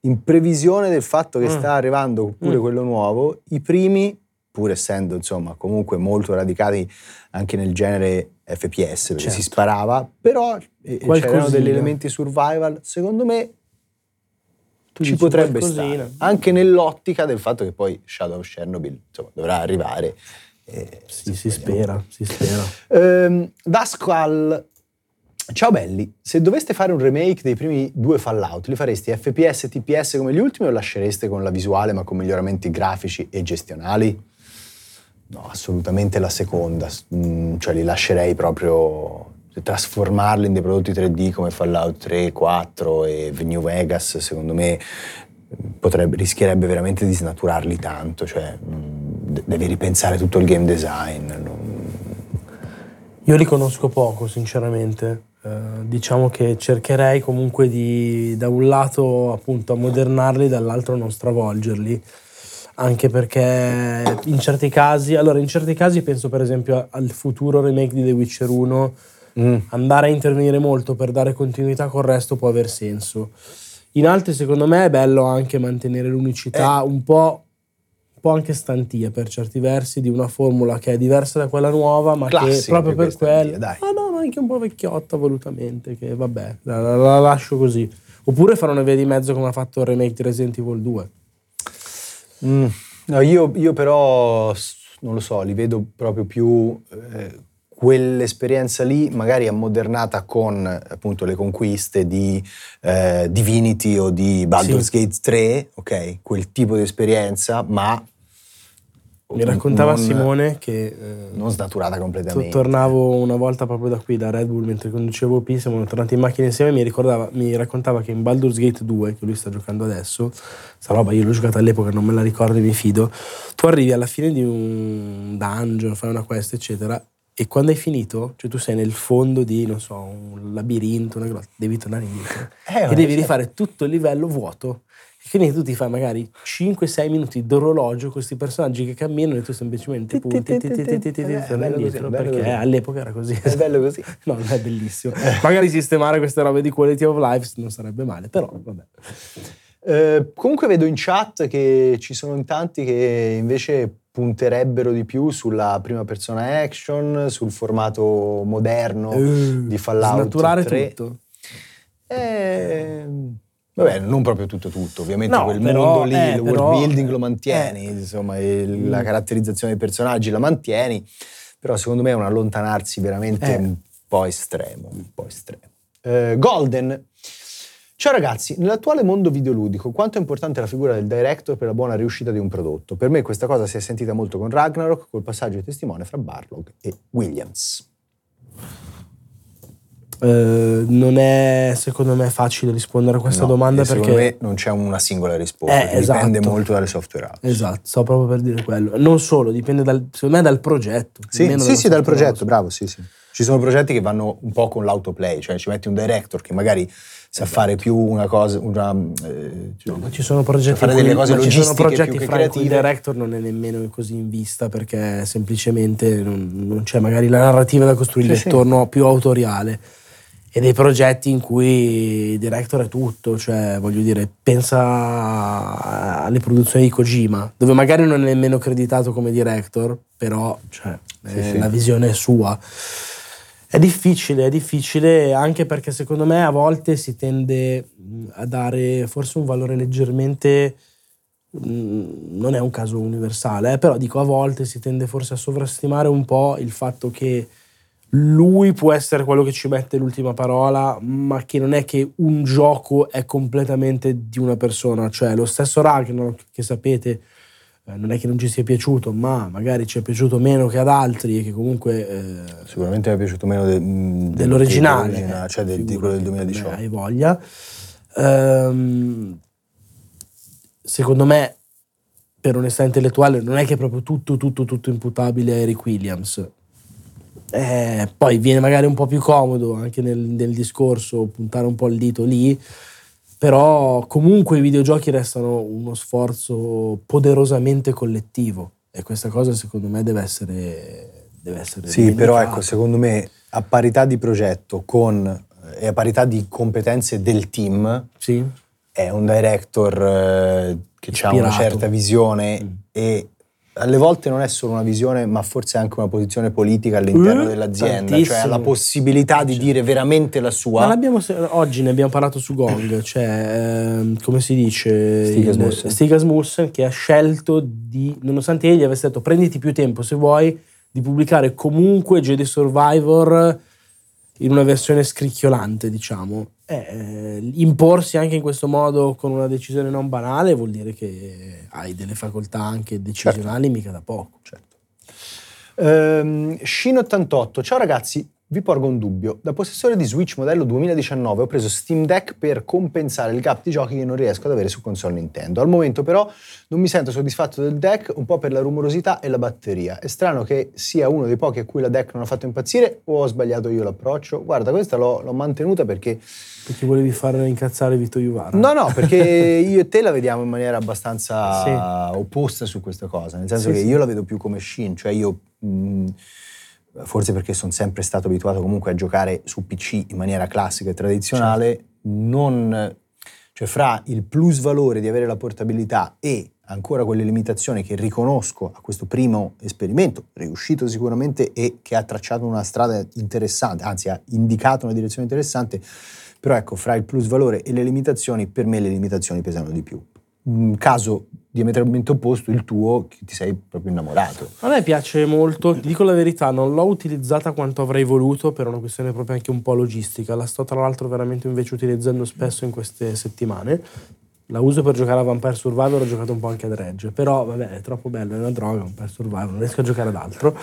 S1: In previsione del fatto che mm. sta arrivando pure mm. quello nuovo, i primi pur essendo insomma comunque molto radicati anche nel genere FPS, perché certo. si sparava, però eh, c'erano degli elementi survival, secondo me tu ci potrebbe stare, anche nell'ottica del fatto che poi Shadow of Chernobyl insomma, dovrà arrivare.
S2: Eh, sì, si spera, si spera.
S1: Ehm, Dasqual Ciao belli, se doveste fare un remake dei primi due Fallout, li faresti FPS e TPS come gli ultimi o lascereste con la visuale ma con miglioramenti grafici e gestionali? No, assolutamente la seconda, mm, cioè li lascerei proprio trasformarli in dei prodotti 3D come Fallout 3, 4 e New Vegas, secondo me potrebbe, rischierebbe veramente di snaturarli tanto, cioè mm, devi ripensare tutto il game design.
S2: Io li conosco poco, sinceramente. Uh, diciamo che cercherei comunque di, da un lato appunto ammodernarli, dall'altro non stravolgerli anche perché in certi casi, allora in certi casi penso per esempio al futuro remake di The Witcher 1, mm. andare a intervenire molto per dare continuità col resto può aver senso. In altri secondo me è bello anche mantenere l'unicità eh. un po' un po' anche stantia per certi versi di una formula che è diversa da quella nuova, ma Classico che proprio per quella. Dai. Ah no, ma anche un po' vecchiotta volutamente, che vabbè, la, la, la lascio così. Oppure fare una via di mezzo come ha fatto il remake di Resident Evil 2.
S1: Mm, no, io, io, però, non lo so, li vedo proprio più... Eh, quell'esperienza lì magari ammodernata con appunto le conquiste di eh, Divinity o di Baldur's sì. Gate 3, ok? Quel tipo di esperienza, ma
S2: mi raccontava non, Simone che... Eh,
S1: non snaturata completamente.
S2: Tornavo una volta proprio da qui, da Red Bull, mentre conducevo P, siamo tornati in macchina insieme mi, mi raccontava che in Baldur's Gate 2, che lui sta giocando adesso, sta roba io l'ho giocata all'epoca, non me la ricordo e mi fido, tu arrivi alla fine di un dungeon, fai una quest, eccetera, e quando hai finito, cioè tu sei nel fondo di, non so, un labirinto, una grotta, devi tornare indietro. Eh, e devi certo. rifare tutto il livello vuoto quindi tu ti fai magari 5-6 minuti d'orologio con questi personaggi che camminano e tu semplicemente punti, torni indietro perché all'epoca era così.
S1: È bello così.
S2: No, non è bellissimo. magari sistemare queste robe di quality of life non sarebbe male, però vabbè.
S1: Eh, comunque vedo in chat che ci sono in tanti che invece punterebbero di più sulla prima persona action, sul formato moderno uh, di Fallout
S2: snaturare 3. tutto.
S1: Eh, Vabbè, non proprio tutto tutto, ovviamente no, quel però, mondo lì, eh, il world building lo mantieni, eh. insomma, il, la caratterizzazione dei personaggi la mantieni, però secondo me è un allontanarsi veramente eh. un po' estremo, un po' estremo. Eh, Golden. Ciao ragazzi, nell'attuale mondo videoludico quanto è importante la figura del director per la buona riuscita di un prodotto? Per me questa cosa si è sentita molto con Ragnarok, col passaggio di testimone fra Barlog e Williams.
S2: Eh, non è secondo me facile rispondere a questa no, domanda perché
S1: secondo me non c'è una singola risposta, eh, esatto. dipende molto dalle software house.
S2: Esatto, sto proprio per dire quello. Non solo, dipende dal, secondo me dal progetto.
S1: Sì, sì, sì dal progetto, house. bravo, sì, sì. Ci sono progetti che vanno un po' con l'autoplay, cioè ci metti un director che magari sa esatto. fare più una cosa, una,
S2: eh, no, ma ci sono progetti fare delle cose ma ci sono progetti fra cui il director non è nemmeno così in vista perché semplicemente non, non c'è magari la narrativa da costruire sì, intorno sì. più autoriale e dei progetti in cui il director è tutto, cioè voglio dire, pensa alle produzioni di Kojima, dove magari non è nemmeno creditato come director, però cioè, sì, sì. la visione è sua. È difficile, è difficile anche perché secondo me a volte si tende a dare forse un valore leggermente non è un caso universale, eh, però dico a volte si tende forse a sovrastimare un po' il fatto che lui può essere quello che ci mette l'ultima parola, ma che non è che un gioco è completamente di una persona. Cioè, lo stesso Ragnarok, che sapete, eh, non è che non ci sia piaciuto, ma magari ci è piaciuto meno che ad altri e che comunque... Eh,
S1: Sicuramente mi è piaciuto meno de,
S2: mm, dell'originale,
S1: dell'originale cioè del, di quello del 2018.
S2: Hai voglia. Ehm, secondo me, per onestà intellettuale, non è che è proprio tutto, tutto, tutto imputabile a Eric Williams Eh, poi viene magari un po' più comodo anche nel, nel discorso puntare un po' il dito lì, però comunque i videogiochi restano uno sforzo poderosamente collettivo e questa cosa secondo me deve essere... Deve essere
S1: sì, però ecco, secondo me a parità di progetto con, e a parità di competenze del team,
S2: sì.
S1: è un director eh, che ha una certa visione mm. e alle volte non è solo una visione, ma forse anche una posizione politica all'interno mm, dell'azienda, tantissimo. cioè ha la possibilità di dire veramente la sua.
S2: Ma oggi ne abbiamo parlato su Gong, cioè eh, come si dice
S1: Stig
S2: Asmussen che ha scelto di, nonostante egli avesse detto prenditi più tempo se vuoi, di pubblicare comunque Jedi Survivor in una versione scricchiolante, diciamo. Eh, imporsi anche in questo modo con una decisione non banale vuol dire che hai delle facoltà anche decisionali certo. mica da poco.
S1: Certo. Ehm, Shin88, ciao ragazzi, vi porgo un dubbio. Da possessore di Switch modello 2019 ho preso Steam Deck per compensare il gap di giochi che non riesco ad avere su console Nintendo. Al momento però non mi sento soddisfatto del deck un po' per la rumorosità e la batteria. È strano che sia uno dei pochi a cui la deck non ha fatto impazzire o ho sbagliato io l'approccio? Guarda, questa l'ho, l'ho mantenuta perché...
S2: Perché volevi far incazzare Vito Juvara?
S1: No, no, perché io e te la vediamo in maniera abbastanza sì. opposta su questa cosa. Nel senso sì, che sì. io la vedo più come Shin, cioè io... Mh, forse perché sono sempre stato abituato comunque a giocare su PC in maniera classica e tradizionale, certo. non, cioè fra il plus valore di avere la portabilità e ancora quelle limitazioni che riconosco a questo primo esperimento, riuscito sicuramente e che ha tracciato una strada interessante, anzi ha indicato una direzione interessante, però ecco, fra il plus valore e le limitazioni, per me le limitazioni pesano di più. Un caso diametralmente opposto il tuo che ti sei proprio innamorato.
S2: A me piace molto, ti dico la verità, non l'ho utilizzata quanto avrei voluto per una questione proprio anche un po' logistica, la sto tra l'altro veramente invece utilizzando spesso in queste settimane. La uso per giocare a Vampire Survivor, ho giocato un po' anche a Dredge, però vabbè è troppo bello, è una droga Vampire Survivor, non riesco a giocare ad altro.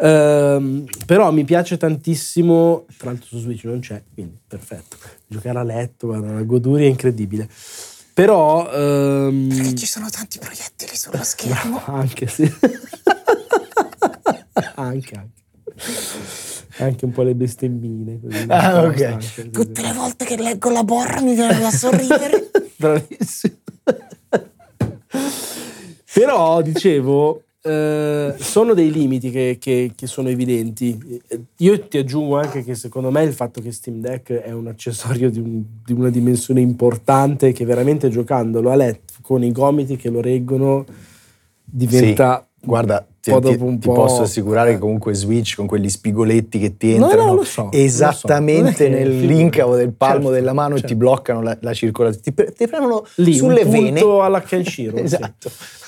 S2: Ehm, però mi piace tantissimo, tra l'altro su Switch non c'è, quindi perfetto. Giocare a letto, guarda, una goduria incredibile. Però...
S1: Um... Perché ci sono tanti proiettili sullo schermo.
S2: anche sì. anche, anche. Anche un po' le bestemmine.
S1: Così, ah, ok. Tutte le volte che leggo la borra mi viene da sorridere.
S2: Bravissimo. Però, dicevo, eh, sono dei limiti che, che, che, sono evidenti. Io ti aggiungo anche che secondo me il fatto che Steam Deck è un accessorio di, un, di una dimensione importante che veramente giocandolo a letto con i gomiti che lo reggono diventa...
S1: Sì, guarda, ti, ti, ti posso assicurare che comunque Switch con quegli spigoletti che ti entrano
S2: no, no, so,
S1: esattamente so. nel l'incavo del palmo certo, della mano certo. e ti bloccano la, la circolazione, ti, ti premono
S2: Lì,
S1: sulle
S2: un
S1: vene.
S2: alla Kenshiro.
S1: esatto.
S2: Sì.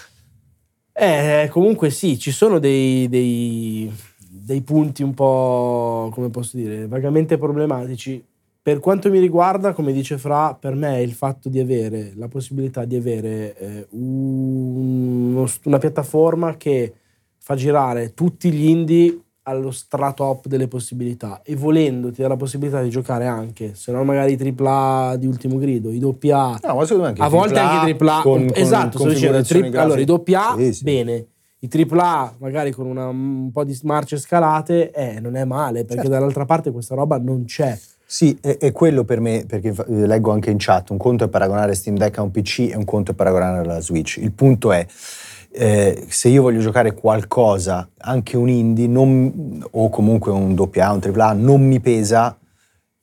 S2: Eh, comunque sì, ci sono dei, dei, dei, punti un po', come posso dire, vagamente problematici. Per quanto mi riguarda, come dice Fra, per me il fatto di avere la possibilità di avere eh, uno, una piattaforma che fa girare tutti gli indie allo stratop delle possibilità e volendo ti dà la possibilità di giocare anche, se no magari i AAA di ultimo grido, i doppia
S1: no, ma anche
S2: a volte anche i AAA,
S1: con,
S2: esatto,
S1: con
S2: dicendo, tri- allora i doppia sì, sì. bene, i AAA magari con una, un po' di marce scalate, eh, non è male, perché certo. dall'altra parte questa roba non c'è.
S1: Sì, è, è, quello per me, perché eh, leggo anche in chat, un conto è paragonare Steam Deck a un PC e un conto è paragonare alla Switch. Il punto è, eh, se io voglio giocare qualcosa, anche un indie, non, o comunque un AA, un AAA, non mi pesa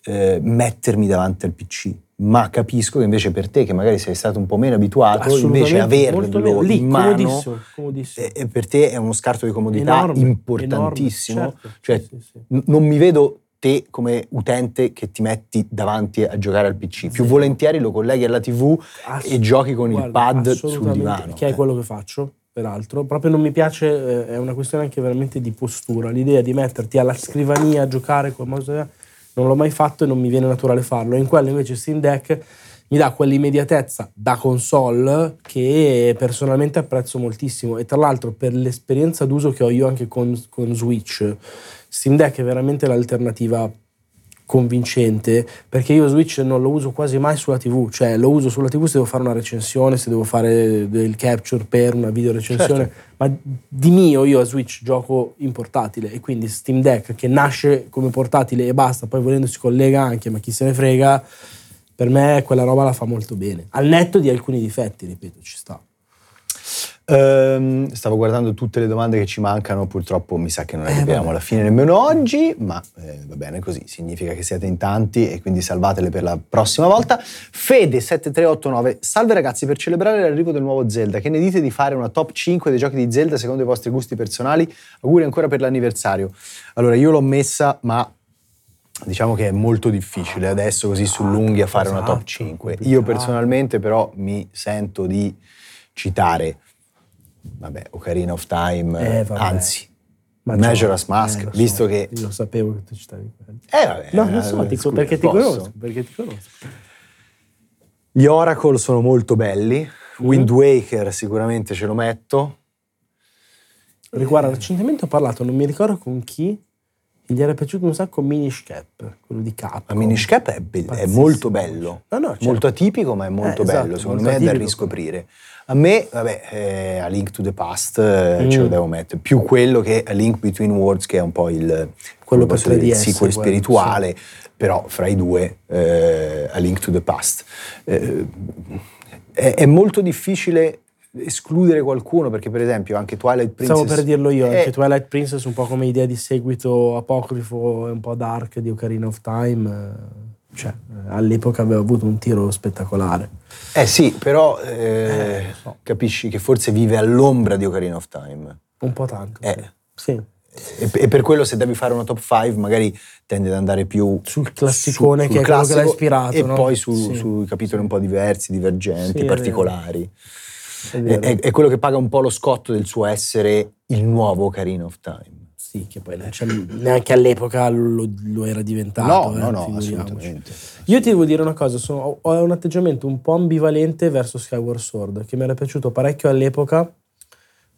S1: eh, mettermi davanti al PC. Ma capisco che invece per te, che magari sei stato un po' meno abituato, invece averlo
S2: lì,
S1: in mano
S2: comodissimo, comodissimo.
S1: Eh, per te è uno scarto di comodità
S2: enorme,
S1: importantissimo.
S2: Enorme, certo.
S1: Cioè,
S2: sì, sì.
S1: N- non mi vedo te come utente che ti metti davanti a giocare al PC. Più sì. volentieri lo colleghi alla TV Ass- e giochi con guarda, il pad sul divano.
S2: Che è quello che faccio peraltro. Proprio non mi piace, eh, è una questione anche veramente di postura. L'idea di metterti alla scrivania a giocare con mouse non l'ho mai fatto e non mi viene naturale farlo. In quello invece Steam Deck mi dà quell'immediatezza da console che personalmente apprezzo moltissimo. E tra l'altro, per l'esperienza d'uso che ho io anche con, con Switch, Steam Deck è veramente l'alternativa convincente perché io Switch non lo uso quasi mai sulla TV, cioè lo uso sulla TV se devo fare una recensione, se devo fare del capture per una video recensione, certo. ma di mio io a Switch gioco in portatile e quindi Steam Deck che nasce come portatile e basta, poi volendo si collega anche, ma chi se ne frega, per me quella roba la fa molto bene, al netto di alcuni difetti, ripeto, ci sta.
S1: Um, stavo guardando tutte le domande che ci mancano, purtroppo mi sa che non arriviamo eh, alla fine nemmeno oggi, ma eh, va bene così, significa che siete in tanti e quindi salvatele per la prossima volta. Fede7389, salve ragazzi, per celebrare l'arrivo del nuovo Zelda, che ne dite di fare una top 5 dei giochi di Zelda secondo i vostri gusti personali? Auguri ancora per l'anniversario. Allora, io l'ho messa, ma diciamo che è molto difficile adesso così sull'unghia fare una top 5. Esatto, io personalmente però mi sento di citare vabbè, Ocarina of Time, eh, anzi, Ma Majora's Mask, eh, visto so, che...
S2: Lo sapevo che tu ci stavi
S1: Eh vabbè.
S2: No, lo so, eh, scusa, perché, ti conosco, perché ti conosco.
S1: Gli Oracle sono molto belli, mm. Wind Waker sicuramente ce lo metto.
S2: Riguarda, recentemente ho parlato, non mi ricordo con chi, gli era piaciuto un sacco Minish Cap, quello di Cap.
S1: Ma Minish Cap è, be- è molto bello. No, no, certo. Molto atipico, ma è molto eh, bello. Esatto, Secondo me è da riscoprire. A me, vabbè, eh, A Link to the Past eh, mm. ce lo devo mettere. Più quello che A Link Between Worlds, che è un po' il,
S2: quello per 3DS,
S1: sequel spirituale. Sì. Però fra i due, eh, A Link to the Past. Eh, è, è molto difficile escludere qualcuno, perché per esempio anche Twilight Princess...
S2: Stavo per dirlo io, è... anche Twilight Princess un po' come idea di seguito apocrifo e un po' dark di Ocarina of Time, eh, cioè all'epoca aveva avuto un tiro spettacolare.
S1: Eh sì, però eh, eh, so. capisci che forse vive all'ombra di Ocarina of Time.
S2: Un po' tanto.
S1: Eh.
S2: Sì.
S1: E, e, per quello se devi fare una top 5 magari tende ad andare più
S2: sul classicone su, sul che è quello che l'ha ispirato
S1: e
S2: no?
S1: poi su, sì. sui capitoli un po' diversi, divergenti, sì, particolari. È è, è, è, quello che paga un po' lo scotto del suo essere il nuovo Ocarina of Time.
S2: Sì, che poi cioè, neanche all'epoca lo, lo, era diventato.
S1: No, eh, no, no, assolutamente.
S2: Io ti devo dire una cosa, sono, ho un atteggiamento un po' ambivalente verso Skyward Sword, che mi era piaciuto parecchio all'epoca,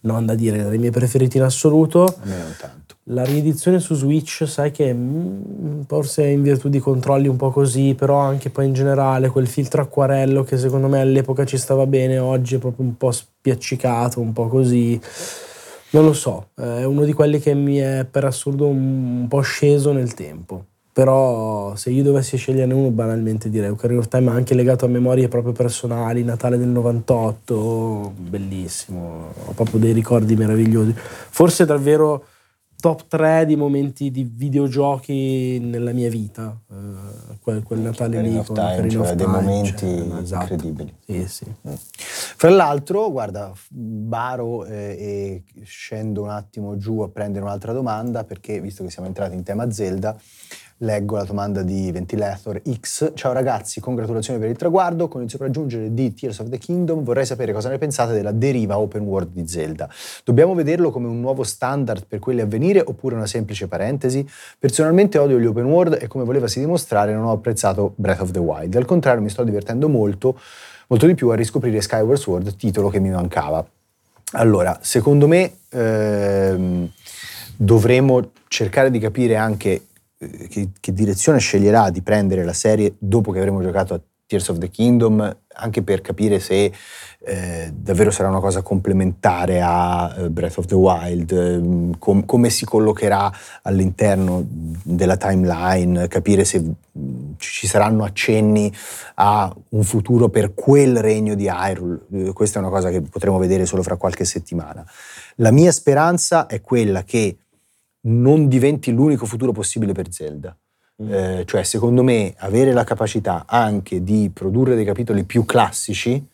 S2: non da dire dei miei preferiti in assoluto.
S1: A me non tanto.
S2: La riedizione su Switch, sai che mh, mm, forse in virtù di controlli un po' così, però anche poi in generale quel filtro acquarello che secondo me all'epoca ci stava bene, oggi è proprio un po' spiaccicato, un po' così. Non lo so, è uno di quelli che mi è per assurdo un po' sceso nel tempo. Però se io dovessi sceglierne uno, banalmente direi Ocarina of Time, anche legato a memorie proprio personali, Natale del 98, bellissimo, ho proprio dei ricordi meravigliosi. Forse davvero top 3 di momenti di videogiochi nella mia vita. Uh, quel, quel, Natale lì
S1: con Time, cioè dei momenti cioè, esatto. incredibili.
S2: Sì, sì.
S1: Mm. Fra l'altro, guarda, baro eh, e scendo un attimo giù a prendere un'altra domanda perché, visto che siamo entrati in tema Zelda, Leggo la domanda di Ventilator X. Ciao ragazzi, congratulazioni per il traguardo. Con il sopraggiungere di Tears of the Kingdom vorrei sapere cosa ne pensate della deriva open world di Zelda. Dobbiamo vederlo come un nuovo standard per quelli a venire oppure una semplice parentesi? Personalmente odio gli open world e come volevasi dimostrare non ho apprezzato Breath of the Wild. Al contrario mi sto divertendo molto, molto di più a riscoprire Skyward Sword, titolo che mi mancava. Allora, secondo me ehm, dovremmo cercare di capire anche che, che, direzione sceglierà di prendere la serie dopo che avremo giocato a Tears of the Kingdom, anche per capire se eh, davvero sarà una cosa complementare a uh, Breath of the Wild, eh, com- come si collocherà all'interno della timeline, capire se mh, ci saranno accenni a un futuro per quel regno di Hyrule. Eh, questa è una cosa che potremo vedere solo fra qualche settimana. La mia speranza è quella che non diventi l'unico futuro possibile per Zelda. Mm. Eh, cioè, secondo me, avere la capacità anche di produrre dei capitoli più classici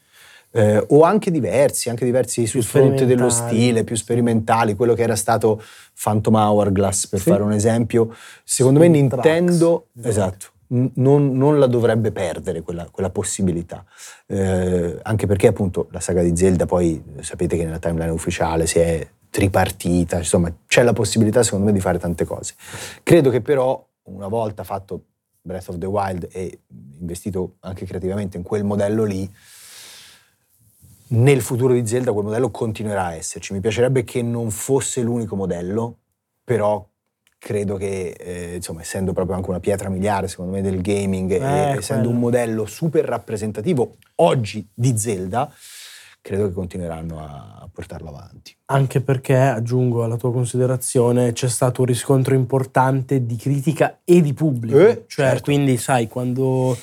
S1: eh, o anche diversi, anche diversi sul fronte dello stile, più sperimentali, quello che era stato Phantom Hourglass, per sì. fare un esempio, secondo Spin me Nintendo, esatto, esatto non, non, la dovrebbe perdere quella, quella possibilità. Eh, anche perché appunto la saga di Zelda poi sapete che nella timeline ufficiale si è tripartita, insomma c'è la possibilità secondo me di fare tante cose. Credo che però una volta fatto Breath of the Wild e investito anche creativamente in quel modello lì, nel futuro di Zelda quel modello continuerà a esserci. Mi piacerebbe che non fosse l'unico modello, però credo che, eh, insomma, essendo proprio anche una pietra miliare, secondo me, del gaming, eh, e essendo un modello super rappresentativo oggi di Zelda, credo che continueranno a portarlo avanti.
S2: Anche perché, aggiungo alla tua considerazione, c'è stato un riscontro importante di critica e di pubblico.
S1: Eh,
S2: cioè,
S1: certo.
S2: quindi, sai, quando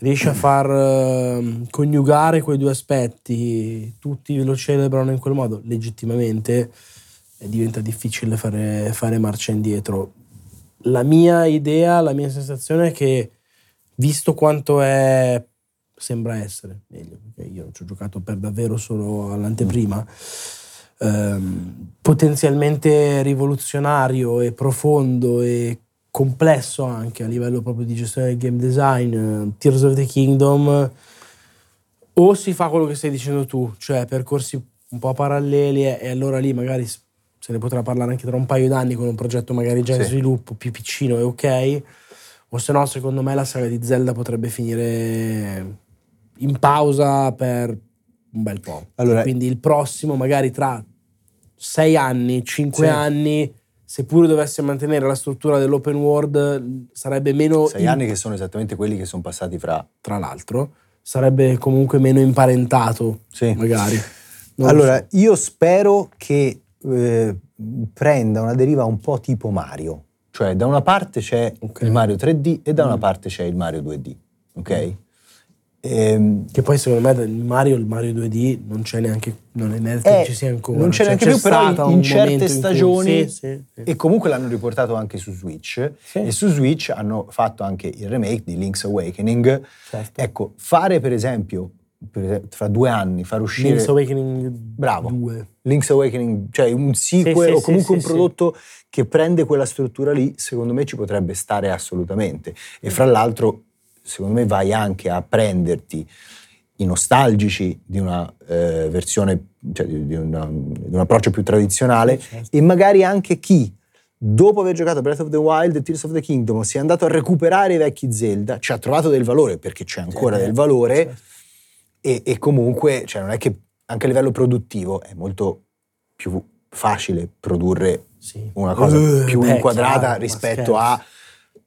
S2: riesci a far uh, coniugare quei due aspetti, tutti lo celebrano in quel modo, legittimamente, diventa difficile fare, fare marcia indietro. La mia idea, la mia sensazione è che, visto quanto è sembra essere, meglio, perché io ci ho giocato per davvero solo all'anteprima, ehm, potenzialmente rivoluzionario e profondo e complesso anche a livello proprio di gestione del game design, eh, Tears of the Kingdom, o si fa quello che stai dicendo tu, cioè percorsi un po' paralleli e allora lì magari se ne potrà parlare anche tra un paio d'anni con un progetto magari già in sviluppo, più piccino e ok, o se no secondo me la saga di Zelda potrebbe finire in pausa per un bel po'. Allora, Quindi il prossimo, magari tra sei anni, cinque sì. anni, seppure dovesse mantenere la struttura dell'open world, sarebbe meno...
S1: Sei in... anni che sono esattamente quelli che sono passati fra...
S2: Tra l'altro, sarebbe comunque meno imparentato, sì. magari.
S1: Non allora, so. io spero che eh, prenda una deriva un po' tipo Mario. Cioè, da una parte c'è okay. il Mario 3D e da una mm. parte c'è il Mario 2D. Ok? Mm.
S2: Ehm, che poi secondo me il Mario, il Mario 2D non c'è neanche, non è neanche eh, ci sia ancora.
S1: Non c'è cioè, neanche c'è più, però in, certe stagioni, cui, sì, sì, sì. e comunque l'hanno riportato anche su Switch, e su Switch hanno fatto anche il remake di Link's Awakening. Certo. Ecco, fare per esempio, per, fra due anni, far uscire...
S2: Link's Awakening
S1: Bravo.
S2: 2.
S1: Link's Awakening, cioè un sequel o comunque un prodotto che prende quella struttura lì, secondo me ci potrebbe stare assolutamente. E fra l'altro secondo me vai anche a prenderti i nostalgici di una eh, versione, cioè di, una, di, un approccio più tradizionale certo. e magari anche chi dopo aver giocato Breath of the Wild e Tears of the Kingdom si è andato a recuperare i vecchi Zelda, ci ha trovato del valore perché c'è ancora eh, del valore certo. e, e, comunque cioè non è che anche a livello produttivo è molto più facile produrre sì. una cosa uh, più beh, inquadrata chiaro, rispetto a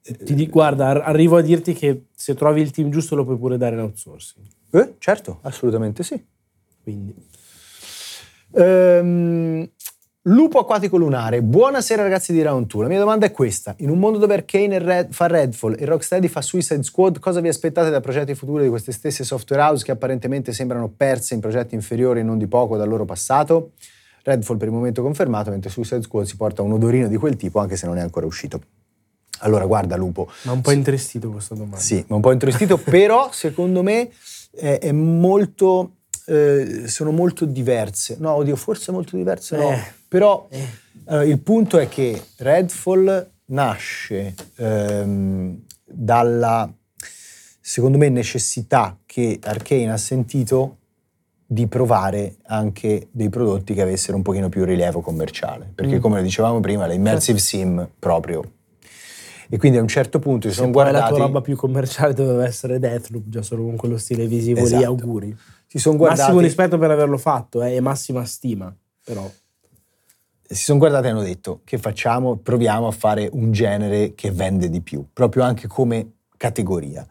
S2: ti dico, guarda, arrivo a dirti che se trovi il team giusto lo puoi pure dare in outsourcing.
S1: Eh, certo, assolutamente sì.
S2: Quindi.
S1: Um, lupo acquatico lunare. Buonasera ragazzi di Round 2. La mia domanda è questa. In un mondo dove Arcane Red, fa Redfall e Rocksteady fa Suicide Squad, cosa vi aspettate da progetti futuri di queste stesse software house che apparentemente sembrano perse in progetti inferiori e non di poco dal loro passato? Redfall per il momento confermato, mentre Suicide Squad si porta un odorino di quel tipo anche se non è ancora uscito. Allora, guarda Lupo.
S2: Ma un po' intristito questa domanda.
S1: Sì, ma un po' intristito, però secondo me è, è molto, eh, sono molto diverse. No, oddio, forse molto diverse no. Eh. Però eh. Allora, il punto è che Redfall nasce ehm, dalla, secondo me, necessità che Arkane ha sentito di provare anche dei prodotti che avessero un pochino più rilievo commerciale. Perché, mm. come dicevamo prima, l'immersive certo. sim proprio e quindi a un certo punto si sono guardati...
S2: la tua roba più commerciale doveva essere Deathloop, già solo con quello stile visivo esatto. lì, auguri.
S1: Si sono guardati...
S2: Massimo rispetto per averlo fatto eh, e massima stima, però...
S1: Si sono guardati e hanno detto che facciamo, proviamo a fare un genere che vende di più, proprio anche come categoria.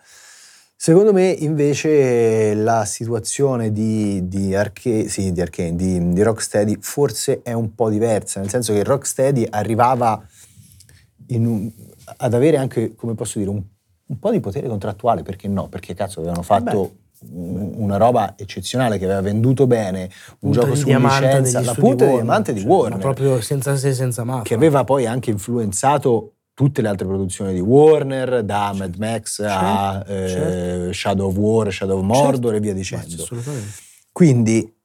S1: Secondo me invece la situazione di, di, Arche, sì, di, Arcane, di, di Rocksteady forse è un po' diversa, nel senso che Rocksteady arrivava in un, ad avere anche, come posso dire, un, un, po' di potere contrattuale, perché no? Perché cazzo avevano fatto Beh. una roba eccezionale che aveva venduto bene, un punta gioco su licenza, la punta di diamante di cioè, Warner.
S2: proprio senza se senza ma.
S1: Che aveva poi anche influenzato tutte le altre produzioni di Warner, da Mad Max certo, a eh, certo. Shadow of War, Shadow of Mordor certo. e via dicendo. Quindi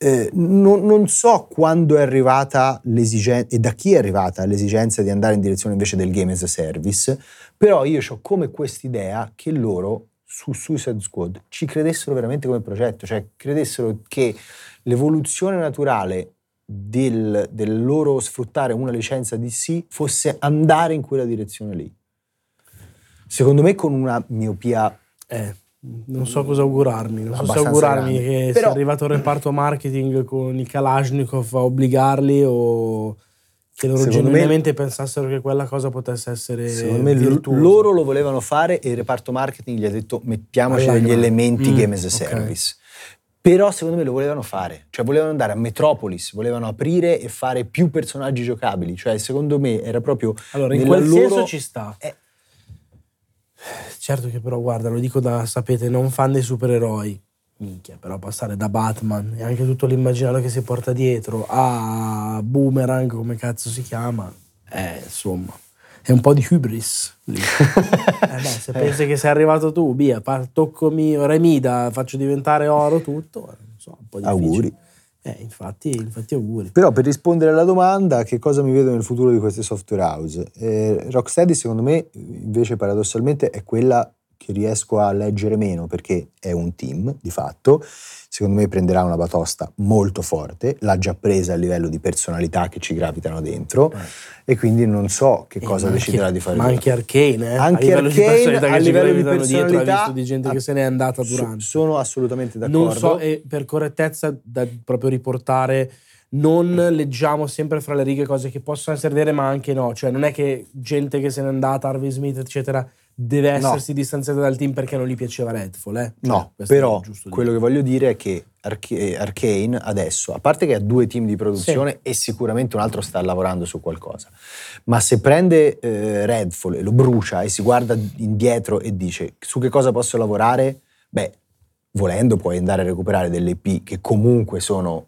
S1: eh, non, non, so quando è arrivata l'esigenza e da chi è arrivata l'esigenza di andare in direzione invece del game as a service, però io ho come quest'idea che loro su Suicide Squad ci credessero veramente come progetto, cioè credessero che l'evoluzione naturale del, del loro sfruttare una licenza DC fosse andare in quella direzione lì. Secondo me con una miopia...
S2: Eh non so cosa augurarmi. Non so se augurarmi grande. che Però... sia arrivato il reparto marketing con i Kalashnikov a obbligarli o che loro secondo genuinamente me, pensassero che quella cosa potesse essere secondo me virtuosa.
S1: loro lo volevano fare e il reparto marketing gli ha detto mettiamoci degli elementi mm, game as a service okay. però secondo me lo volevano fare cioè volevano andare a Metropolis volevano aprire e fare più personaggi giocabili cioè secondo me era proprio
S2: allora in quel loro... senso ci sta eh. Certo che però guarda lo dico da sapete non fan dei supereroi minchia, però passare da Batman e anche tutto l'immaginario che si porta dietro a Boomerang, come cazzo si chiama, eh, insomma, è un po' di hubris lì. eh beh, se pensi che sei arrivato tu, via, toccomi Remida, faccio diventare oro tutto, eh, non so, un po' difficile.
S1: Auguri.
S2: Eh, infatti, infatti auguri.
S1: Però per rispondere alla domanda, che cosa mi vedo nel futuro di queste software house? Eh, Rocksteady secondo me invece paradossalmente è quella che riesco a leggere meno perché è un team di fatto, secondo me prenderà una batosta molto forte, l'ha già presa a livello di personalità che ci gravitano dentro eh. e quindi non so che cosa deciderà
S2: anche,
S1: di fare.
S2: Ma anche Arcane, eh?
S1: anche a livello Arcane, di a livello di personalità, dietro,
S2: di gente che se n'è andata durante.
S1: Sono assolutamente d'accordo.
S2: Non so, e per correttezza da proprio riportare non leggiamo sempre fra le righe cose che possono essere vere ma anche no, cioè non è che gente che se n'è andata, Harvey Smith eccetera, deve essersi no. distanziata dal team perché non gli piaceva Redfall. Eh? Cioè,
S1: no, però quello che voglio dire è che Arca- Arcane adesso, a parte che ha due team di produzione sì. e sicuramente un altro sta lavorando su qualcosa, ma se prende eh, Redfall e lo brucia e si guarda indietro e dice su che cosa posso lavorare, beh, volendo puoi andare a recuperare delle IP che comunque sono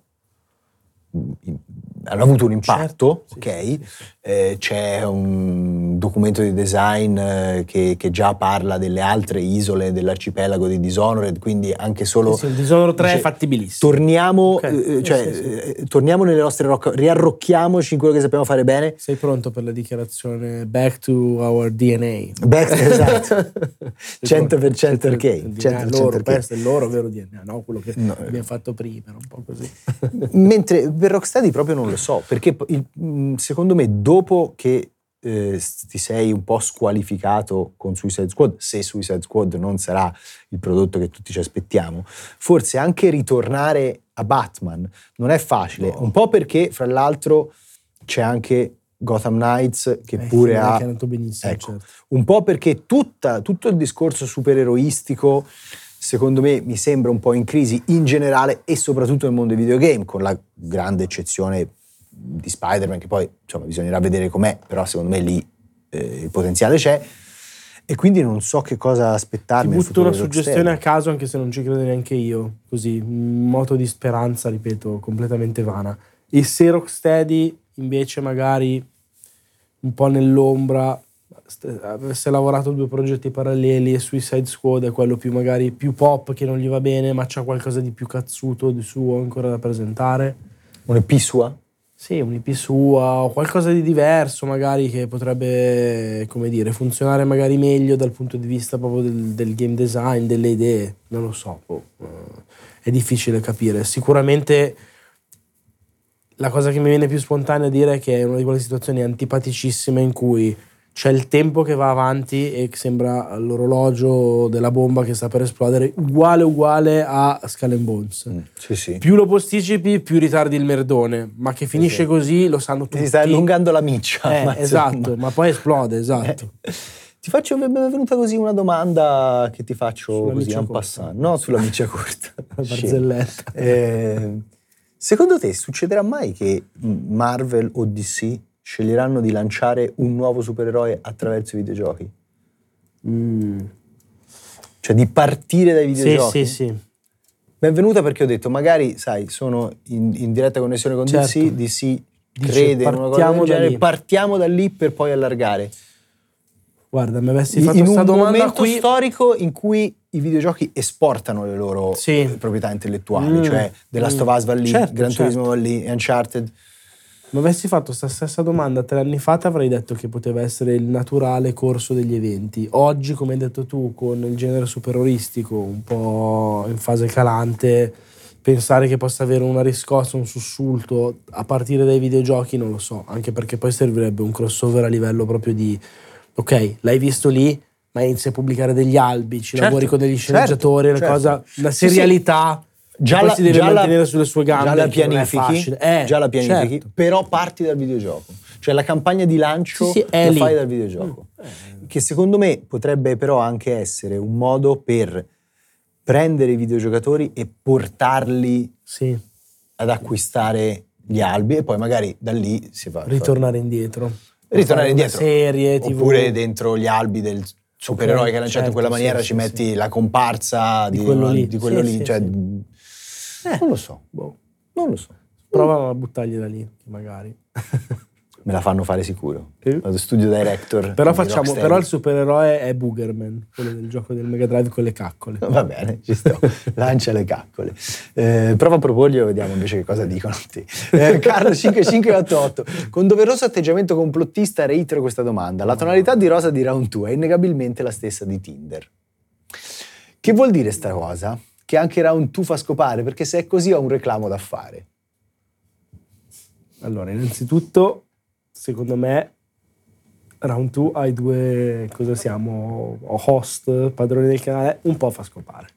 S1: hanno avuto un impatto, certo, ok? Sì, sì. Eh, c'è un documento di design eh, che, che, già parla delle altre isole dell'arcipelago di Dishonored, quindi anche solo...
S2: Sì, il Dishonored 3 dice, è fattibilissimo.
S1: Torniamo, okay. eh, cioè, eh, torniamo nelle nostre rocce, riarrocchiamoci in quello che sappiamo fare bene.
S2: Sei pronto per la dichiarazione back to our DNA?
S1: Back, esatto. 100% perché. 100%
S2: loro, questo è il loro vero DNA, no? Quello che no. abbiamo fatto prima, un po' così.
S1: Mentre per Rocksteady proprio non lo so, perché il, mm, secondo me dopo che eh, ti sei un po' squalificato con Suicide Squad, se Suicide Squad non sarà il prodotto che tutti ci aspettiamo, forse anche ritornare a Batman non è facile, no. un po' perché fra l'altro c'è anche Gotham Knights che eh, pure ha...
S2: Che benissimo, ecco, certo.
S1: Un po' perché tutta, tutto il discorso supereroistico secondo me mi sembra un po' in crisi in generale e soprattutto nel mondo dei videogame, con la grande eccezione di Spider-Man, che poi insomma bisognerà vedere com'è, però secondo me lì eh, il potenziale c'è. E quindi non so che cosa aspettarmi.
S2: Ti butto una suggestione a caso, anche se non ci credo neanche io, così, un moto di speranza, ripeto, completamente vana. E se Rocksteady invece magari un po' nell'ombra avesse lavorato due progetti paralleli e Suicide Squad è quello più magari più pop che non gli va bene ma c'ha qualcosa di più cazzuto di suo ancora da presentare
S1: un EP sua?
S2: Sì, un EP sua o qualcosa di diverso magari che potrebbe come dire funzionare magari meglio dal punto di vista proprio del, del game design delle idee. Non lo so oh, è difficile capire. Sicuramente la cosa che mi viene più spontanea a dire è che è una di quelle situazioni antipaticissime in cui c'è il tempo che va avanti e sembra l'orologio della bomba che sta per esplodere, uguale uguale a Skull and Bones. Mm,
S1: sì, sì.
S2: Più lo posticipi, più ritardi il merdone, ma che finisce sì, così lo sanno tutti.
S1: Si sta allungando la miccia.
S2: Eh, ma esatto, ma poi esplode, esatto.
S1: Eh. Ti faccio, mi è venuta così una domanda che ti faccio sulla così un passant. No, sulla miccia corta.
S2: barzelletta.
S1: Eh, secondo te succederà mai che Marvel o DC sceglieranno di lanciare un nuovo supereroe attraverso i videogiochi?
S2: Mm.
S1: Cioè di partire dai videogiochi?
S2: Sì, sì, sì.
S1: Benvenuta perché ho detto, magari, sai, sono in, in diretta connessione con certo. DC, DC Dice, crede in una cosa del genere, partiamo da lì per poi allargare.
S2: Guarda, mi avessi fatto questa
S1: domanda
S2: qui...
S1: In un momento storico in cui i videogiochi esportano le loro sì. proprietà intellettuali, mm. cioè The Last of Us va lì, certo, Gran certo. Turismo va lì, Uncharted
S2: mi avessi fatto questa stessa domanda tre anni fa, ti avrei detto che poteva essere il naturale corso degli eventi. Oggi, come hai detto tu, con il genere superoristico un po' in fase calante, pensare che possa avere una riscossa, un sussulto a partire dai videogiochi, non lo so, anche perché poi servirebbe un crossover a livello proprio di, ok, l'hai visto lì, ma inizi a pubblicare degli albi, ci certo, lavori con degli certo, sceneggiatori, certo, una cosa, una serialità. Sì, sì
S1: già la,
S2: si deve
S1: già
S2: mantenere
S1: la,
S2: sulle sue gambe.
S1: Già la pianifichi,
S2: eh,
S1: già la pianifichi
S2: certo.
S1: però parti dal videogioco. Cioè la campagna di lancio sì, sì, la fai dal videogioco. Mm. Che secondo me potrebbe però anche essere un modo per prendere i videogiocatori e portarli
S2: sì.
S1: ad acquistare gli albi e poi magari da lì si fa...
S2: Ritornare indietro.
S1: Ritornare indietro.
S2: Serie, TV.
S1: Oppure dentro gli albi del supereroe okay, che ha lanciato certo, in quella maniera sì, ci metti la comparsa di, di quello lì. Di quello lì cioè, eh, non lo so, boh. non lo so.
S2: Prova a buttargli da lì, magari.
S1: Me la fanno fare sicuro. Vado studio director.
S2: Però, facciamo, però il supereroe è Boogerman, quello del gioco del Mega Drive con le caccole.
S1: Va bene, ci sto. Lancia le caccole. Eh, prova a proporglielo, vediamo invece che cosa dicono. Eh, Carlo 5588. Con doveroso atteggiamento complottista reitero questa domanda. La tonalità di rosa di Round 2 è innegabilmente la stessa di Tinder. Che vuol dire sta cosa? Che anche Round 2 fa scopare? Perché se è così ho un reclamo da fare.
S2: Allora, innanzitutto secondo me Round 2 hai due, cosa siamo, host, padroni del canale, un po' fa scopare.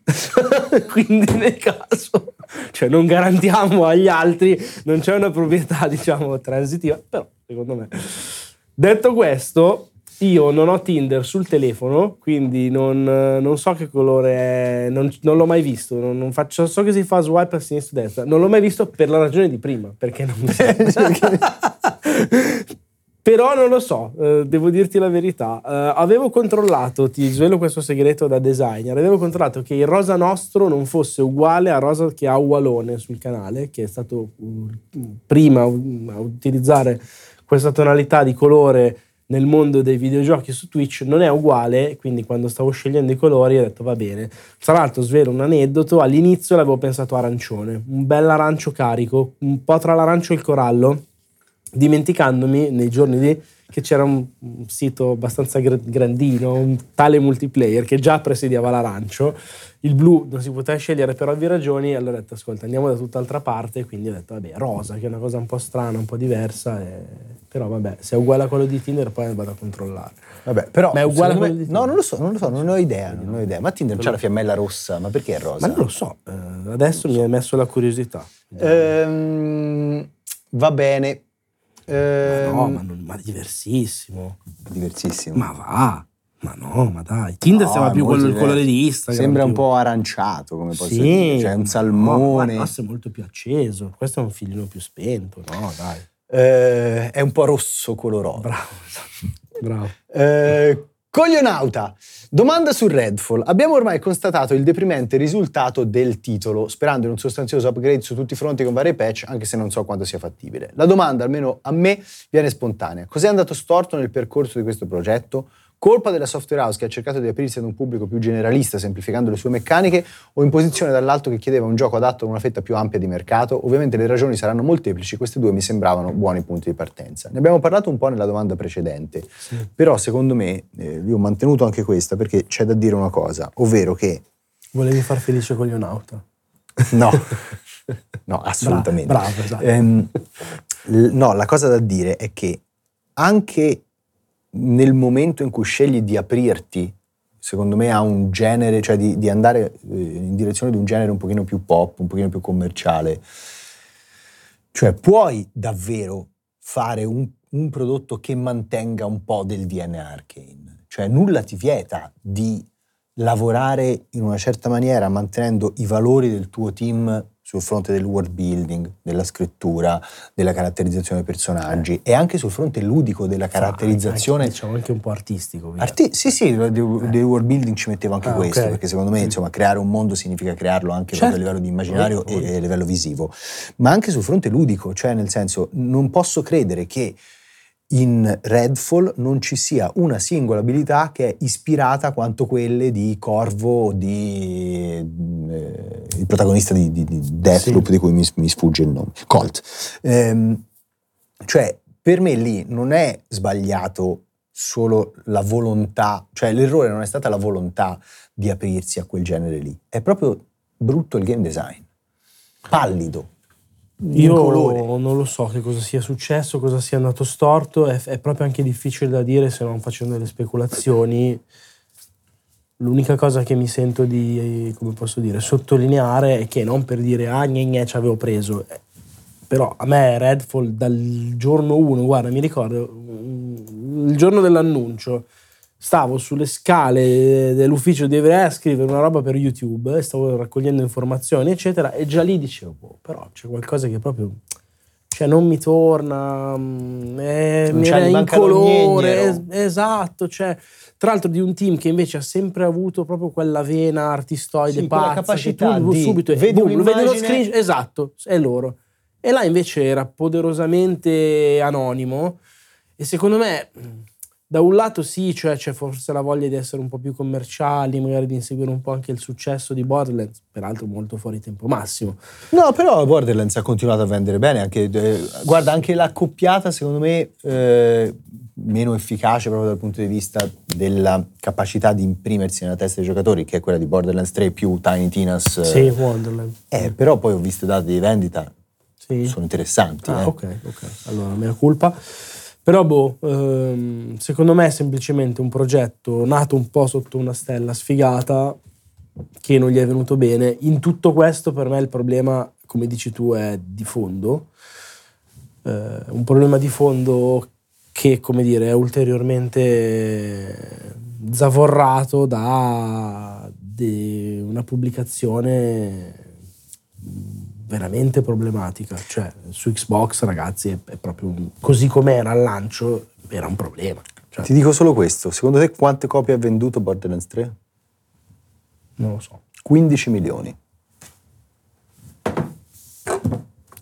S2: Quindi nel caso, cioè non garantiamo agli altri, non c'è una proprietà diciamo transitiva, però secondo me. Detto questo, io non ho Tinder sul telefono, quindi non, non so che colore è, non, non l'ho mai visto, non, faccio, so che si fa swipe a sinistra e a destra, non l'ho mai visto per la ragione di prima, perché non Però non lo so, eh, devo dirti la verità. Eh, avevo controllato, ti svelo questo segreto da designer, avevo controllato che il rosa nostro non fosse uguale al rosa che ha Ualone sul canale, che è stato uh, prima a utilizzare questa tonalità di colore nel mondo dei videogiochi su Twitch non è uguale, quindi quando stavo scegliendo i colori ho detto va bene. Tra l'altro svelo un aneddoto, all'inizio l'avevo pensato arancione, un bel arancio carico, un po' tra l'arancio e il corallo dimenticandomi nei giorni di che c'era un, un sito abbastanza grandino, un tale multiplayer che già presidiava l'arancio, il blu non si poteva scegliere per ovvie ragioni, allora ho detto ascolta andiamo da tutt'altra parte, quindi ho detto vabbè rosa che è una cosa un po' strana, un po' diversa, e... però vabbè se è uguale a quello di Tinder poi vado a controllare.
S1: Vabbè, però ma è uguale a quello me... di Tinder? No, non lo so, non lo so, non ho idea, non ho idea. Ma Tinder c'ha la fiammella rossa, ma perché è rosa?
S2: Ma non lo so, eh, adesso mi hai messo la curiosità.
S1: Ehm, va bene,
S2: eh, ma no, ma, non, ma diversissimo.
S1: Diversissimo.
S2: Ma va. Ma no, ma dai. Tinder no, sembra più quello, il colore di Instagram.
S1: Sembra un po' aranciato, come posso sì, dire. Cioè un salmone.
S2: No, è molto più acceso. Questo è un filino più spento. No, dai.
S1: Eh, è un po' rosso coloroso.
S2: Bravo. Bravo.
S1: Eh, Coglionauta! Domanda su Redfall. Abbiamo ormai constatato il deprimente risultato del titolo, sperando in un sostanzioso upgrade su tutti i fronti con vari patch, anche se non so quanto sia fattibile. La domanda, almeno a me, viene spontanea. Cos'è andato storto nel percorso di questo progetto? Colpa della software house che ha cercato di aprirsi ad un pubblico più generalista semplificando le sue meccaniche o imposizione dall'alto che chiedeva un gioco adatto a una fetta più ampia di mercato? Ovviamente le ragioni saranno molteplici, queste due mi sembravano buoni punti di partenza. Ne abbiamo parlato un po' nella domanda precedente, sì. però secondo me, eh, io ho mantenuto anche questa perché c'è da dire una cosa, ovvero che...
S2: Volevi far felice con Leonauta?
S1: No, no, assolutamente.
S2: Bravo, bravo esatto.
S1: ehm, no, la cosa da dire è che anche nel momento in cui scegli di aprirti, secondo me, a un genere, cioè di, di andare eh, in direzione di un genere un pochino più pop, un pochino più commerciale, cioè puoi davvero fare un, un prodotto che mantenga un po' del DNA Arcane. Cioè nulla ti vieta di lavorare in una certa maniera mantenendo i valori del tuo team sul fronte del world building, della scrittura, della caratterizzazione dei personaggi e anche sul fronte ludico della caratterizzazione.
S2: Anche, diciamo anche un po' artistico.
S1: Arti- sì, sì, del, del world building ci mettevo anche ah, questo, okay. perché secondo me insomma, creare un mondo significa crearlo anche certo. a livello di immaginario oh, oh. e a livello visivo, ma anche sul fronte ludico, cioè nel senso non posso credere che in Redfall non ci sia una singola abilità che è ispirata quanto quelle di Corvo o di eh, il protagonista di, di, di Deathloop sì. di cui mi, mi, sfugge il nome, Colt. Ehm, cioè, per me lì non è sbagliato solo la volontà, cioè l'errore non è stata la volontà di aprirsi a quel genere lì, è proprio brutto il game design, pallido,
S2: io non lo so che cosa sia successo, cosa sia andato storto, è, è, proprio anche difficile da dire se non facendo delle speculazioni. L'unica cosa che mi sento di, come posso dire, sottolineare è che non per dire ah gne gne ci avevo preso, Però a me Redfall dal giorno 1, guarda, mi ricordo mm, il giorno dell'annuncio stavo sulle scale dell'ufficio di Evrea a scrivere una roba per YouTube, stavo raccogliendo informazioni, eccetera, e già lì dicevo, boh, però c'è qualcosa che proprio cioè non mi torna, mm, è, mi era in colore, es- esatto, cioè, tra l'altro di un team che invece ha sempre avuto proprio quella vena artistoide
S1: sì,
S2: pazza,
S1: capacità
S2: tu
S1: di
S2: subito
S1: vedi
S2: boom, lo vedi lo screen, esatto, è loro. E là invece era poderosamente anonimo e secondo me da un lato sì, cioè c'è forse la voglia di essere un po' più commerciali, magari di inseguire un po' anche il successo di Borderlands, peraltro molto fuori tempo massimo.
S1: No, però Borderlands ha continuato a vendere bene. Anche, eh, guarda, anche la coppiata, secondo me, eh, meno efficace proprio dal punto di vista della capacità di imprimersi nella testa dei giocatori, che è quella di Borderlands 3 più Tiny Tinas. eh,
S2: Sì, Wonderland.
S1: eh, però poi ho visto i dati di vendita,
S2: Sì.
S1: sono interessanti.
S2: Ah,
S1: eh.
S2: ok, ok. Allora, mea colpa. Però, boh, ehm, secondo me è semplicemente un progetto nato un po' sotto una stella sfigata che non gli è venuto bene. In tutto questo, per me, il problema, come dici tu, è di fondo. Eh, un problema di fondo che, come dire, è ulteriormente zavorrato da una pubblicazione veramente problematica. Cioè, su Xbox, ragazzi, è, è proprio un- così com'era al lancio, era un problema. Cioè,
S1: Ti dico solo questo, secondo te quante copie ha venduto Borderlands 3?
S2: non lo so.
S1: 15 milioni.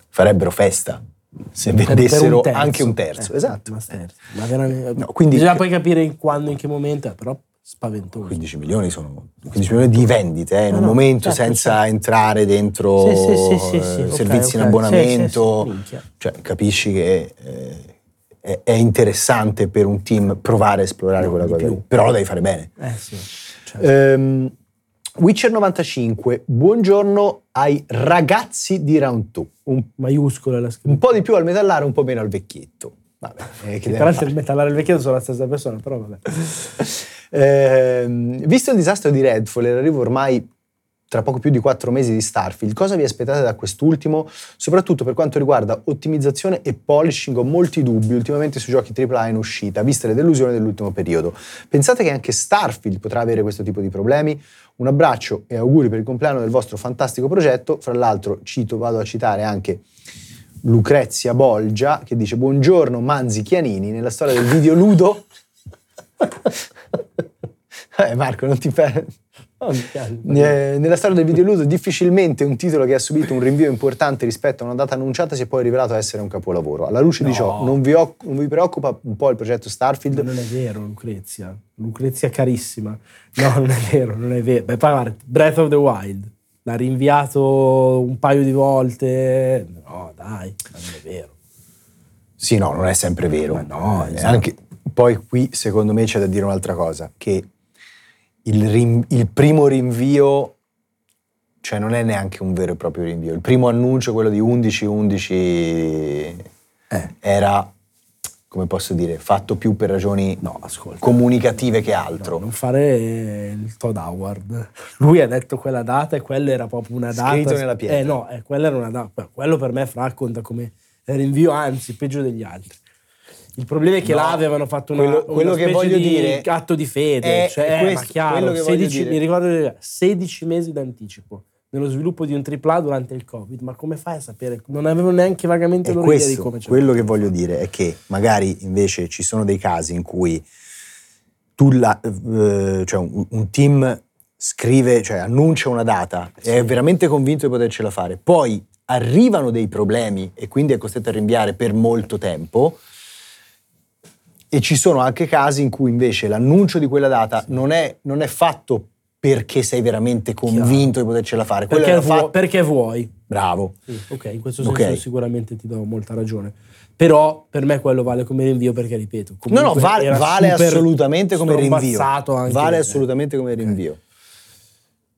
S1: Farebbero festa se vendessero anche un terzo.
S2: Eh,
S1: esatto.
S2: Ma, terzo. Ma veramente,
S1: No, quindi-
S2: bisogna poi capire quando, in che momento, è, però spaventoso.
S1: 15 milioni sono 15 milioni di vendite eh, in
S2: No,
S1: un
S2: no,
S1: momento
S2: certo,
S1: senza
S2: certo.
S1: entrare dentro
S2: Sì, sì,
S1: eh, servizi in
S2: ok.
S1: abbonamento. Cioè, capisci che eh, è, interessante per un team provare a esplorare
S2: No,
S1: quella cosa.
S2: più.
S1: Però lo devi fare bene.
S2: Eh. Cioè,
S1: Ehm, Witcher 95, buongiorno ai ragazzi di Round 2. Un,
S2: maiuscola la scritta.
S1: un po' di più al metallare, un po' meno al vecchietto. Vabbè, eh, che
S2: tra l'altro il metallare e il vecchietto sono la stessa persona, però vabbè.
S1: Ehm, visto il disastro di Redfall e l'arrivo ormai tra poco più di quattro mesi di Starfield, cosa vi aspettate da quest'ultimo? Soprattutto per quanto riguarda ottimizzazione e polishing, ho molti dubbi ultimamente sui giochi AAA in uscita, viste le delusioni dell'ultimo periodo. Pensate che anche Starfield potrà avere questo tipo di problemi? Un abbraccio e auguri per il compleanno del vostro fantastico progetto. Fra l'altro, cito, vado a citare anche Lucrezia Bolgia che dice buongiorno Manzi Chianini nella storia del videoludo. eh, Marco, non ti per...
S2: Oh, piace.
S1: Eh, nella storia del videoludo difficilmente un titolo che ha subito un rinvio importante rispetto a una data annunciata si è poi rivelato essere un capolavoro. Alla luce di
S2: No.
S1: ciò, non vi, oc- non vi preoccupa un po' il progetto Starfield?
S2: Non è vero, Lucrezia. Lucrezia carissima. No, non è vero, non è vero. Beh, poi guarda, Breath of the Wild. L'ha rinviato un paio di volte. No, dai, non è vero.
S1: Sì, no, non è sempre vero.
S2: Ma no,
S1: Eh,
S2: esatto.
S1: anche- poi qui secondo me c'è da dire un'altra cosa, che il, rin- il primo rinvio, cioè non è neanche un vero e proprio rinvio, il primo annuncio, quello di 11-11,
S2: Eh.
S1: era, come posso dire, fatto più per ragioni
S2: No,
S1: comunicative che altro.
S2: Non fare il Todd Howard. Lui ha detto quella data e quella era proprio una data.
S1: Scritto nella pietra.
S2: Eh no, eh, quella era una data. Quello per me Fra conta come rinvio, anzi, peggio degli altri. Il problema è che
S1: No,
S2: là avevano fatto una,
S1: quello-
S2: una
S1: quello che
S2: specie
S1: voglio
S2: di
S1: dire
S2: atto di fede.
S1: è-
S2: cioè,
S1: è
S2: eh,
S1: questo,
S2: ma chiaro,
S1: quello che voglio
S2: 16,
S1: dire.
S2: mi ricordo 16 mesi d'anticipo nello sviluppo di un AAA durante il Covid. Ma come fai a sapere? Non avevo neanche vagamente
S1: È
S2: loro idea di
S1: questo,
S2: come c'è.
S1: quello che voglio dire è che magari invece ci sono dei casi in cui tu la- eh, cioè un, un team scrive, cioè annuncia una data, è veramente convinto di potercela fare, poi arrivano dei problemi e quindi è costretto a rinviare per molto tempo. E ci sono anche casi in cui invece l'annuncio di quella data non, è, non è fatto perché sei veramente convinto di potercela fare.
S2: Perché, vuoi,
S1: fatto-
S2: perché vuoi.
S1: Bravo.
S2: Sì, ok, in questo senso sicuramente ti do molta ragione. Però per me quello vale come rinvio perché, ripeto,
S1: No, no, vale, vale assolutamente come rinvio.
S2: Anche,
S1: Vale assolutamente come rinvio.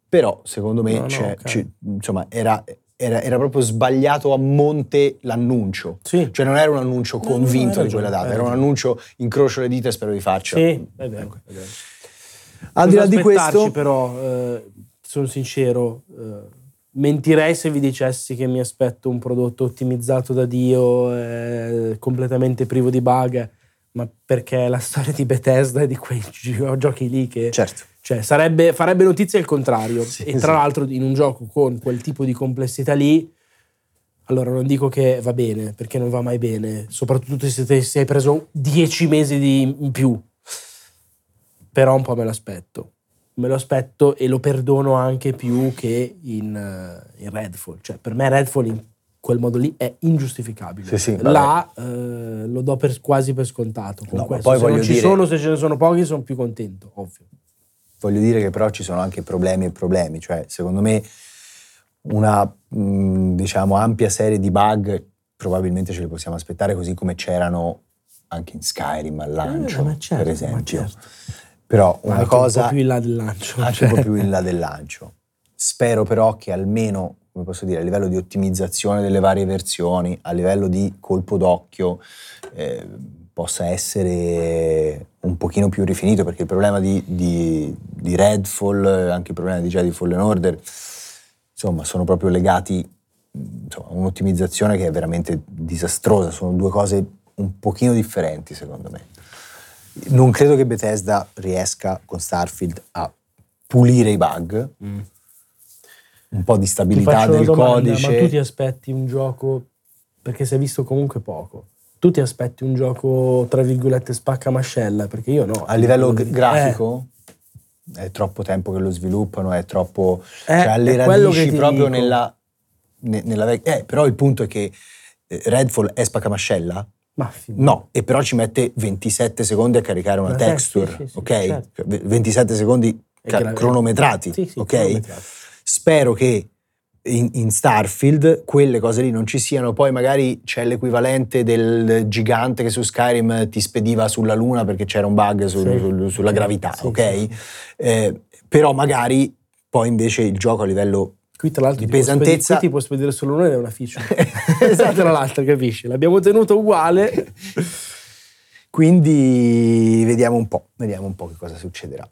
S1: Però, secondo me,
S2: No, no,
S1: c'è-
S2: ok.
S1: ci- insomma, era, era- era proprio sbagliato a monte l'annuncio.
S2: Sì.
S1: Cioè non era un annuncio
S2: No, no,
S1: convinto
S2: hai
S1: di quella
S2: ragione,
S1: data, era un
S2: ragione.
S1: annuncio incrocio le dita e spero di farcela.
S2: Sì, è vero. È vero.
S1: Al di là di questo,
S2: però, eh, sono sincero, eh, mentirei se vi dicessi che mi aspetto un prodotto ottimizzato da Dio, eh, completamente privo di bug, ma perché la storia di Bethesda e di quei gio- giochi lì che...
S1: Certo.
S2: Cioè, sarebbe, farebbe notizia il contrario.
S1: Sì,
S2: e tra
S1: sì.
S2: l'altro in un gioco con quel tipo di complessità lì, allora non dico che va bene, perché non va mai bene, soprattutto se ti sei preso dieci mesi di, in più. Però un po' me l'aspetto. Me lo aspetto e lo perdono anche più che in, eh, in Redfall. Cioè, per me Redfall in quel modo lì è ingiustificabile.
S1: Sì, sì,
S2: Là eh, lo do per- quasi per scontato. Con
S1: No, poi
S2: se non ci
S1: dire-
S2: sono, se ce ne sono pochi, sono più contento, ovvio.
S1: Voglio dire che però ci sono anche problemi e problemi, cioè secondo me una mh, diciamo ampia serie di bug probabilmente ce li possiamo aspettare così come c'erano anche in Skyrim al lancio,
S2: Eh, ma certo,
S1: per esempio.
S2: certo.
S1: Però una
S2: Anche
S1: cosa
S2: un po' più in là del lancio.
S1: anche
S2: cioè.
S1: un po' più in là del lancio. Spero però che almeno, come posso dire, a livello di ottimizzazione delle varie versioni, a livello di colpo d'occhio, eh, possa essere un pochino più rifinito, perché il problema di, di, di Redfall, anche il problema di Jedi Fallen Order, insomma, sono proprio legati insomma, a un'ottimizzazione che è veramente disastrosa, sono due cose un pochino differenti secondo me. Non credo che Bethesda riesca con Starfield a pulire i bug,
S2: Mm.
S1: un po' di stabilità del
S2: domanda,
S1: codice.
S2: Ma tu ti aspetti un gioco, perché si è visto comunque poco, tu ti aspetti un gioco, tra virgolette, spaccamascella? Perché io no.
S1: A livello
S2: Eh,
S1: g- grafico è troppo tempo che lo sviluppano, è troppo...
S2: Eh,
S1: cioè alle
S2: è quello che
S1: radici proprio
S2: dico.
S1: nella, ne- nella vecchia... Eh, però il punto è che eh, Redfall è spaccamascella?
S2: Ma
S1: No, e però ci mette 27 secondi a caricare una
S2: Eh,
S1: texture,
S2: sì, sì, sì,
S1: ok?
S2: certo.
S1: Cioè, v- 27 secondi ca- cronometrati,
S2: Sì,
S1: ok?
S2: cronometrati.
S1: Spero che in, in Starfield quelle cose lì non ci siano, poi magari c'è l'equivalente del gigante che su Skyrim ti spediva sulla luna perché c'era un bug sul- sul- sulla gravità, ok? Eh, però magari poi invece il gioco a livello
S2: Qui tra l'altro
S1: di
S2: ti può spedire-
S1: pesantezza-
S2: qui ti può spedire solo uno ed è una feature.
S1: Esatto.
S2: tra l'altro, capisci? L'abbiamo tenuto uguale.
S1: Quindi vediamo un po', vediamo un po' che cosa succederà.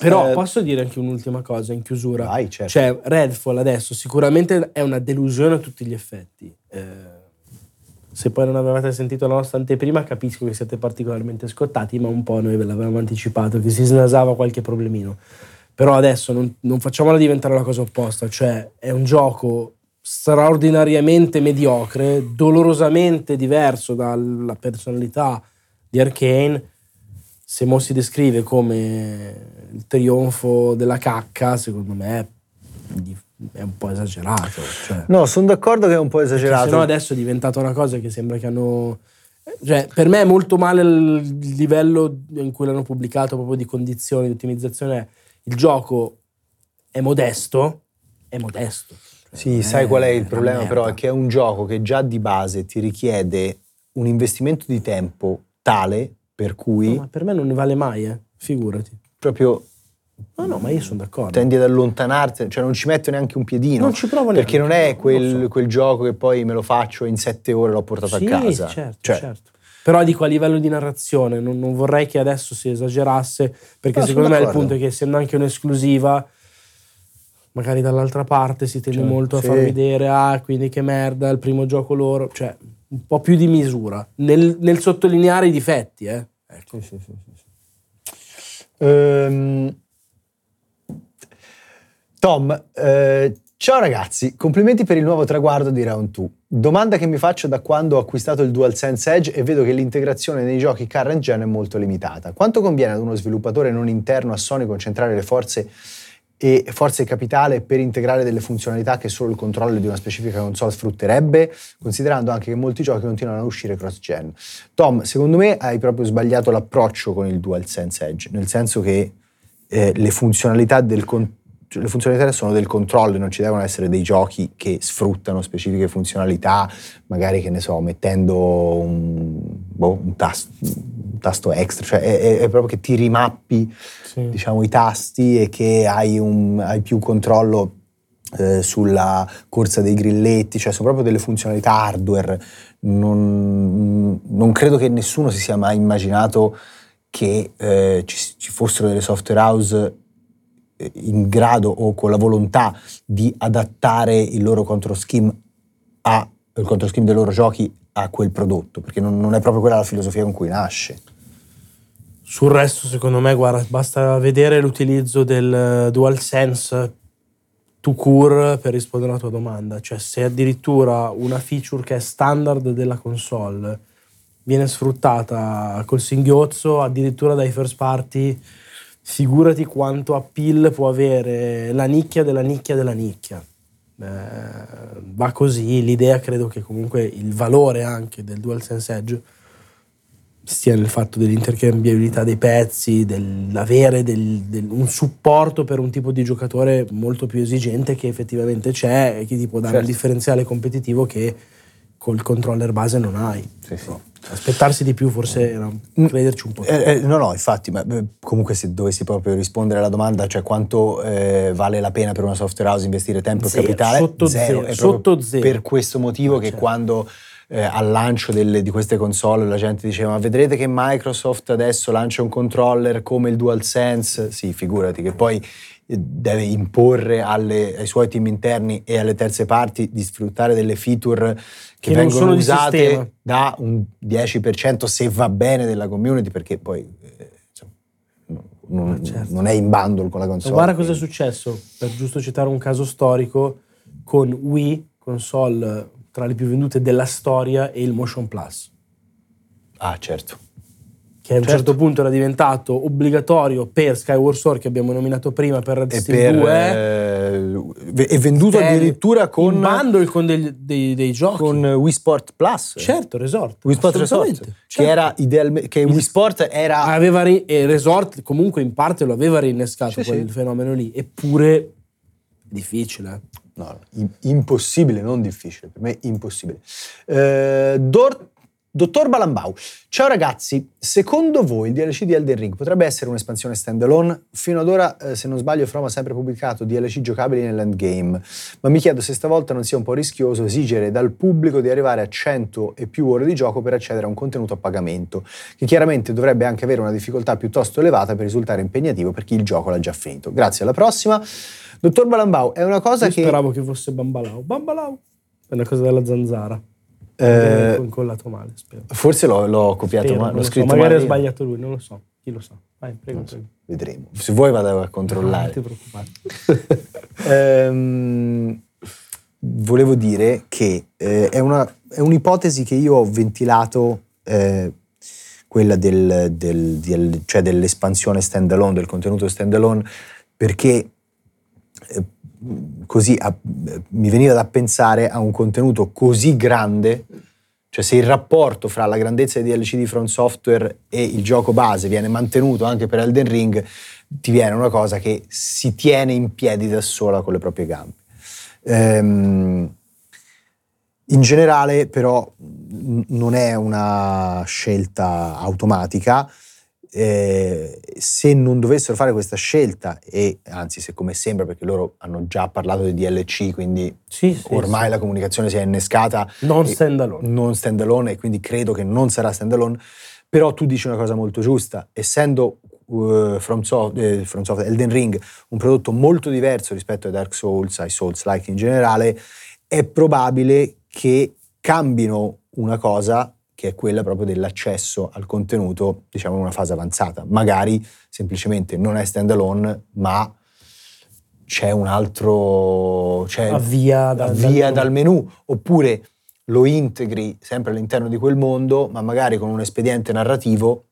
S2: Però
S1: Eh,
S2: posso dire anche un'ultima cosa in chiusura.
S1: Vai, certo.
S2: Cioè, Redfall adesso sicuramente è una delusione a tutti gli effetti. Eh, se poi non avevate sentito la nostra anteprima, capisco che siete particolarmente scottati, ma un po' noi ve l'avevamo anticipato, che si snasava qualche problemino. Però adesso non, non facciamola diventare la cosa opposta, cioè è un gioco straordinariamente mediocre, dolorosamente diverso dalla personalità di Arkane. Se mo si descrive come il trionfo della cacca, secondo me è, un po' esagerato. Cioè.
S1: No, sono d'accordo che è un po' esagerato.
S2: sennò adesso è diventata una cosa che sembra che hanno. Cioè, per me è molto male il livello in cui l'hanno pubblicato proprio di condizioni di ottimizzazione. Il gioco è modesto, è modesto.
S1: Sì,
S2: non
S1: sai qual è il problema però? È che è un gioco che già di base ti richiede un investimento di tempo tale per cui
S2: No, ma per me non ne vale mai, eh. Figurati.
S1: proprio
S2: No, no, ma io sono d'accordo.
S1: tendi ad allontanarti, cioè non ci metto neanche un piedino.
S2: Non ci provo neanche.
S1: Perché non è quel,
S2: so.
S1: quel gioco che poi me lo faccio e in sette ore l'ho portato
S2: Sì,
S1: a casa.
S2: certo,
S1: Cioè,
S2: certo. Però dico a livello di narrazione, non, non vorrei che adesso si esagerasse, perché
S1: No,
S2: secondo me il punto è che essendo anche un'esclusiva, magari dall'altra parte si tende
S1: Cioè,
S2: molto a
S1: sì.
S2: far vedere, ah, quindi che merda, il primo gioco loro, cioè un po' più di misura, nel, nel sottolineare i difetti, eh. Ecco.
S1: Ehm, Tom, eh, ciao ragazzi, complimenti per il nuovo traguardo di Round 2. Domanda che mi faccio da quando ho acquistato il DualSense Edge e vedo che l'integrazione nei giochi current gen è molto limitata. Quanto conviene ad uno sviluppatore non interno a Sony concentrare le forze e forze capitale per integrare delle funzionalità che solo il controllo di una specifica console sfrutterebbe, considerando anche che molti giochi continuano a uscire cross-gen. Tom, secondo me hai proprio sbagliato l'approccio con il DualSense Edge, nel senso che eh, le funzionalità del con- cioè, le funzionalità sono del controllo, non ci devono essere dei giochi che sfruttano specifiche funzionalità, magari che ne so, mettendo un, boh, un tas- un tasto extra, cioè è, è- è proprio che ti rimappi
S2: Sì.
S1: diciamo, i tasti e che hai, un- hai più controllo eh, sulla corsa dei grilletti, cioè sono proprio delle funzionalità hardware. Non, non credo che nessuno si sia mai immaginato che eh, ci, ci fossero delle software house in grado o con la volontà di adattare il loro control scheme, a, il control scheme dei loro giochi a quel prodotto, perché non, non è proprio quella la filosofia con cui nasce.
S2: Sul resto, secondo me, guarda, basta vedere l'utilizzo del DualSense to cure per rispondere alla tua domanda. Cioè, se addirittura una feature che è standard della console viene sfruttata col singhiozzo, addirittura dai first party, figurati quanto appeal può avere la nicchia della nicchia della nicchia. Eh, va così, l'idea credo che comunque il valore anche del DualSense Edge sia nel fatto dell'intercambiabilità dei pezzi, dell'avere del, del, un supporto per un tipo di giocatore molto più esigente che effettivamente c'è e che ti può dare certo. un differenziale competitivo che col controller base non hai. Sì, sì. Aspettarsi di più forse era mm. crederci un po'.
S1: Eh, eh, no, no, infatti, ma comunque se dovessi proprio rispondere alla domanda, cioè quanto eh, vale la pena per una software house investire tempo zero, e capitale?
S2: Sotto zero. zero. Sotto zero.
S1: Per questo motivo che certo. quando eh, al lancio delle, di queste console la gente diceva ma vedrete che Microsoft adesso lancia un controller come il DualSense? Sì, figurati che poi eh, deve imporre alle, ai suoi team interni e alle terze parti di sfruttare delle feature che, che vengono usate da un 10% se va bene della community perché poi eh, insomma, non, certo. non, è in bundle con la console.
S2: guarda cosa è successo, per giusto citare un caso storico, con Wii, console tra le più vendute della storia e il Motion Plus.
S1: Ah, certo.
S2: Che a un certo, certo punto era diventato obbligatorio per Skyward Sword, che abbiamo nominato prima, per Red Steel
S1: 2. Eh, è venduto addirittura con...
S2: In bundle con dei, dei, dei, giochi.
S1: Con Wii Sport Plus.
S2: Certo, Resort.
S1: Wii Sport Resort. Certo. Che era idealmente... Che Wii Sport era...
S2: Aveva ri- e Resort comunque in parte lo aveva rinnescato sì, quel sì. fenomeno lì. Eppure difficile.
S1: No, impossibile, non difficile, per me impossibile. Eh, Dor- Dottor Balambau, ciao ragazzi, secondo voi il DLC di Elden Ring potrebbe essere un'espansione standalone? Fino ad ora, eh, se non sbaglio, From ha sempre pubblicato DLC giocabili nell'endgame, ma mi chiedo se stavolta non sia un po' rischioso esigere dal pubblico di arrivare a 100 e più ore di gioco per accedere a un contenuto a pagamento, che chiaramente dovrebbe anche avere una difficoltà piuttosto elevata per risultare impegnativo per chi il gioco l'ha già finito. Grazie, alla prossima. Dottor Balambau, è una cosa
S2: Io
S1: che...
S2: speravo che fosse Bambalau. Bambalau! È una cosa della zanzara. Eh, incollato male, spero.
S1: Forse l'ho, l'ho copiato spero, male. L'ho
S2: scritto so. Magari ha sbagliato lui, non lo so. Chi lo sa? Vai, prego,
S1: so. Vedremo. Se vuoi vado a controllare.
S2: Non ti preoccupare. ehm,
S1: volevo dire che eh, è, una, è, un'ipotesi che io ho ventilato, eh, quella del, del, del, cioè dell'espansione standalone, del contenuto standalone, perché eh, così a, mi veniva da pensare a un contenuto così grande, cioè se il rapporto fra la grandezza dei DLC di Front Software e il gioco base viene mantenuto anche per Elden Ring, ti viene una cosa che si tiene in piedi da sola con le proprie gambe. Ehm, in generale però non è una scelta automatica, eh, se non dovessero fare questa scelta, e anzi se come sembra, perché loro hanno già parlato di DLC, quindi sì, sì, ormai sì. la comunicazione si è innescata.
S2: Non stand alone.
S1: Non stand alone e quindi credo che non sarà stand alone. Però tu dici una cosa molto giusta, essendo uh, From, Soft, eh, From Elden Ring un prodotto molto diverso rispetto ai Dark Souls, ai Souls-like in generale, è probabile che cambino una cosa che è quella proprio dell'accesso al contenuto, diciamo, in una fase avanzata. Magari semplicemente non è standalone, ma c'è un altro... C'è
S2: avvia,
S1: dal, avvia dal, menu. Oppure lo integri sempre all'interno di quel mondo, ma magari con un espediente narrativo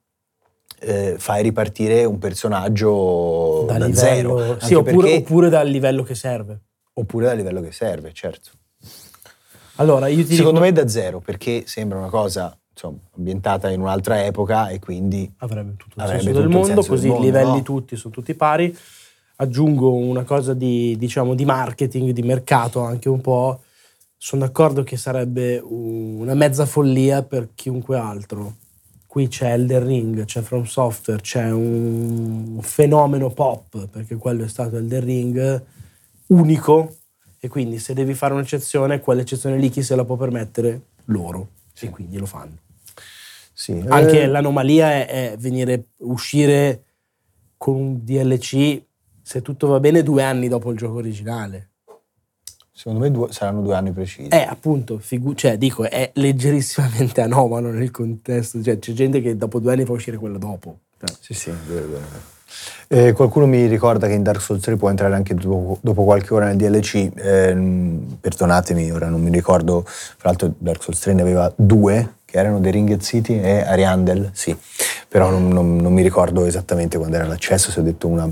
S1: eh, fai ripartire un personaggio da, da livello, zero.
S2: Sì, oppure, perché, oppure dal livello che serve.
S1: Oppure dal livello che serve, certo.
S2: Allora,
S1: Secondo
S2: dico...
S1: me da zero, perché sembra una cosa insomma, ambientata in un'altra epoca e quindi
S2: avrebbe tutto il avrebbe senso del mondo, senso così i livelli no? tutti sono tutti pari. Aggiungo una cosa di, diciamo, di marketing, di mercato anche un po'. Sono d'accordo che sarebbe una mezza follia per chiunque altro. Qui c'è Elden Ring, c'è From Software, c'è un fenomeno pop, perché quello è stato Elden Ring unico e quindi se devi fare un'eccezione, quell'eccezione lì chi se la può permettere? Loro. Sì. E quindi lo fanno.
S1: Sì.
S2: Anche eh. l'anomalia è, è venire, uscire con un DLC se tutto va bene, due anni dopo il gioco originale.
S1: Secondo me due, saranno due anni precisi.
S2: Eh, appunto, figu- cioè, dico, è leggerissimamente anomalo nel contesto. Cioè, c'è gente che dopo due anni fa uscire quello dopo.
S1: Cioè. Sì, sì, vero, vero. Eh, qualcuno mi ricorda che in Dark Souls 3 può entrare anche dopo, dopo qualche ora nel DLC. Eh, perdonatemi, ora non mi ricordo. Fra l'altro, Dark Souls 3 ne aveva due, che erano Ringed City e Ariandel. Sì, però non, non, non mi ricordo esattamente quando era l'accesso, se ho detto una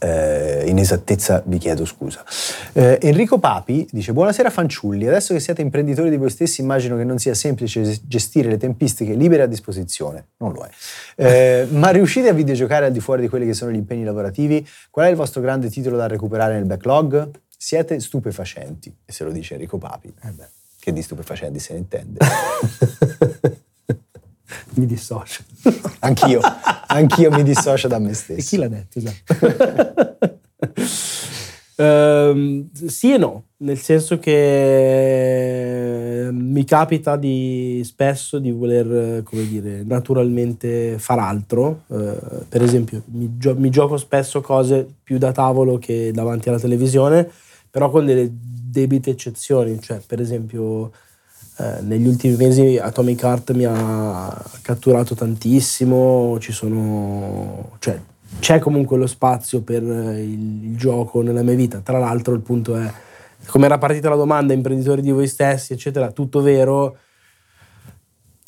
S1: eh, inesattezza vi chiedo scusa. Eh, Enrico Papi dice buonasera fanciulli, adesso che siete imprenditori di voi stessi immagino che non sia semplice gestire le tempistiche libere a disposizione, non lo è, eh, ma riuscite a videgiocare al di fuori di quelli che sono gli impegni lavorativi? Qual è il vostro grande titolo da recuperare nel backlog? Siete stupefacenti, e se lo dice Enrico Papi, eh che di stupefacenti se ne intende.
S2: mi dissocio.
S1: anch'io, anch'io mi dissocio da me stesso.
S2: E chi l'ha detto? Esatto. uh, sì e no, nel senso che mi capita di, spesso di voler, come dire, naturalmente far altro. Uh, per esempio, mi, gio- mi gioco spesso cose più da tavolo che davanti alla televisione, però con delle debite eccezioni, cioè per esempio eh, negli ultimi mesi Atomic Heart mi ha catturato tantissimo, ci sono, cioè, c'è comunque lo spazio per il, il, gioco nella mia vita. Tra l'altro il punto è, come era partita la domanda, imprenditori di voi stessi, eccetera, tutto vero.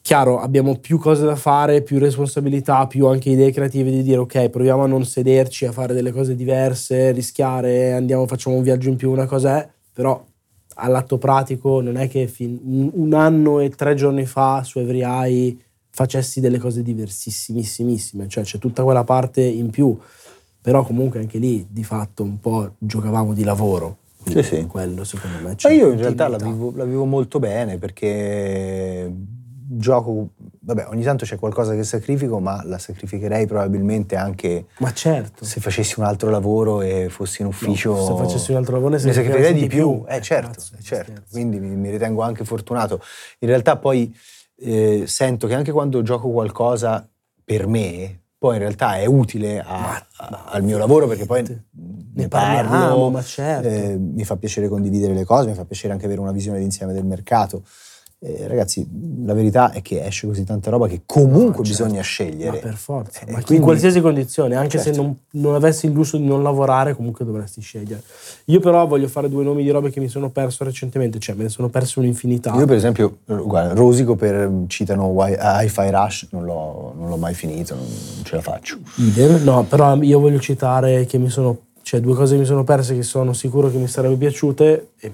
S2: Chiaro, abbiamo più cose da fare, più responsabilità, più anche idee creative di dire ok, proviamo a non sederci, a fare delle cose diverse, rischiare, andiamo, facciamo un viaggio in più, una cosa è, però all'atto pratico non è che un anno e tre giorni fa su Every Eye facessi delle cose diversissimissime, cioè c'è tutta quella parte in più, però comunque anche lì di fatto un po' giocavamo di lavoro.
S1: Sì, sì.
S2: Quello secondo me.
S1: Ma io in realtà la vivo, la vivo molto bene perché gioco, vabbè, ogni tanto c'è qualcosa che sacrifico, ma la sacrificherei probabilmente anche
S2: ma certo.
S1: se facessi un altro lavoro e fossi in ufficio.
S2: No, se facessi un altro lavoro ne
S1: sacrificherei di più. più. Eh, certo, Cazzo, certo. Quindi mi, mi, ritengo anche fortunato. In realtà poi eh, sento che anche quando gioco qualcosa per me, poi in realtà è utile a, a, al mio lavoro perché poi ne, parlo,
S2: ma certo.
S1: eh, mi fa piacere condividere le cose, mi fa piacere anche avere una visione d'insieme del mercato. Eh, ragazzi, la verità è che esce così tanta roba che comunque no, certo. bisogna scegliere. Ma
S2: per forza, eh, ma quindi, in qualsiasi condizione, anche certo. se non, non, avessi il lusso di non lavorare, comunque dovresti scegliere. Io però voglio fare due nomi di robe che mi sono perso recentemente, cioè me ne sono perso un'infinità.
S1: Io per esempio, guarda, Rosico per, citano Hi-Fi Rush, non l'ho, non l'ho mai finito, non, non ce la faccio.
S2: Idem, no, però io voglio citare che mi sono, cioè due cose che mi sono perse che sono sicuro che mi sarebbero piaciute e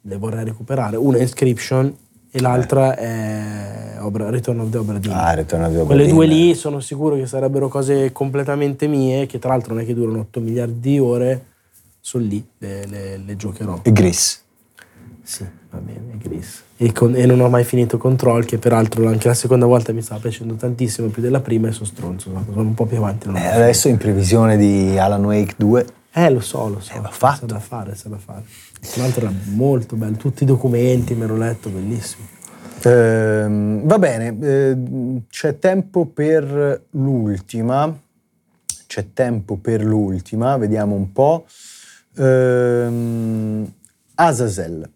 S2: le vorrei recuperare. Una è Inscription e l'altra è Obra, Return of the Obradin.
S1: Ah, Return of the
S2: Obradin. Quelle due lì sono sicuro che sarebbero cose completamente mie, che tra l'altro non è che durano 8 miliardi di ore, sono lì, le, le, le giocherò.
S1: E Gris.
S2: Sì, va bene, Gris. E, con, e, non ho mai finito Control, che peraltro anche la seconda volta mi stava piacendo tantissimo, più della prima, e sono stronzo, sono un po' più avanti.
S1: Eh, adesso in previsione di Alan Wake 2.
S2: Eh, lo so, lo so.
S1: Eh, va fatto.
S2: C'è da fare, c'è da fare. Tra l'altro era molto bello, tutti i documenti me l'ho letto, bellissimo.
S1: Eh, va bene, eh, c'è tempo per l'ultima. C'è tempo per l'ultima, vediamo un po'. Eh, Azazel.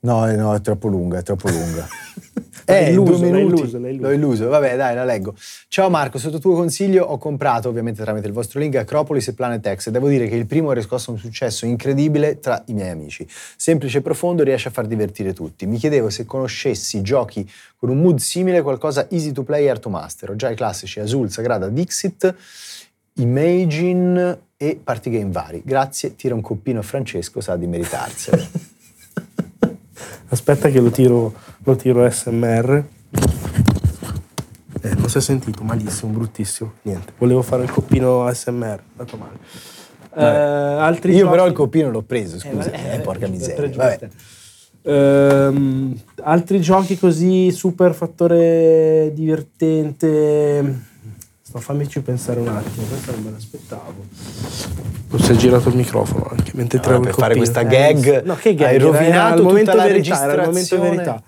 S1: No, no, è troppo lunga, è troppo lunga.
S2: Eh, illuso, l'hai illuso.
S1: L'ho illuso. Vabbè, dai, la leggo. Ciao Marco, sotto tuo consiglio ho comprato, ovviamente tramite il vostro link, Acropolis e Planet X. Devo dire che il primo ha riscosso un successo incredibile tra i miei amici. Semplice e profondo, riesce a far divertire tutti. Mi chiedevo se conoscessi giochi con un mood simile, qualcosa easy to play e art to master. Ho già i classici Azul, Sagrada, Dixit, Imagine e party game vari. Grazie, tira un coppino a Francesco, sa di meritarselo.
S2: Aspetta che lo tiro, lo tiro SMR. Eh, non si è sentito, malissimo, bruttissimo. Niente, volevo fare il coppino SMR, dato male.
S1: Eh, altri Io giochi... però il coppino l'ho preso, scusa. Eh, eh, porca miseria.
S2: Eh, altri giochi così, super fattore divertente Sto fammici pensare un attimo, questo non me l'aspettavo. Si è girato il microfono anche mentre
S1: no, per fare questa gag. Eh, no, che gag? Hai rovinato era, tutta la verità,
S2: Era il momento verità.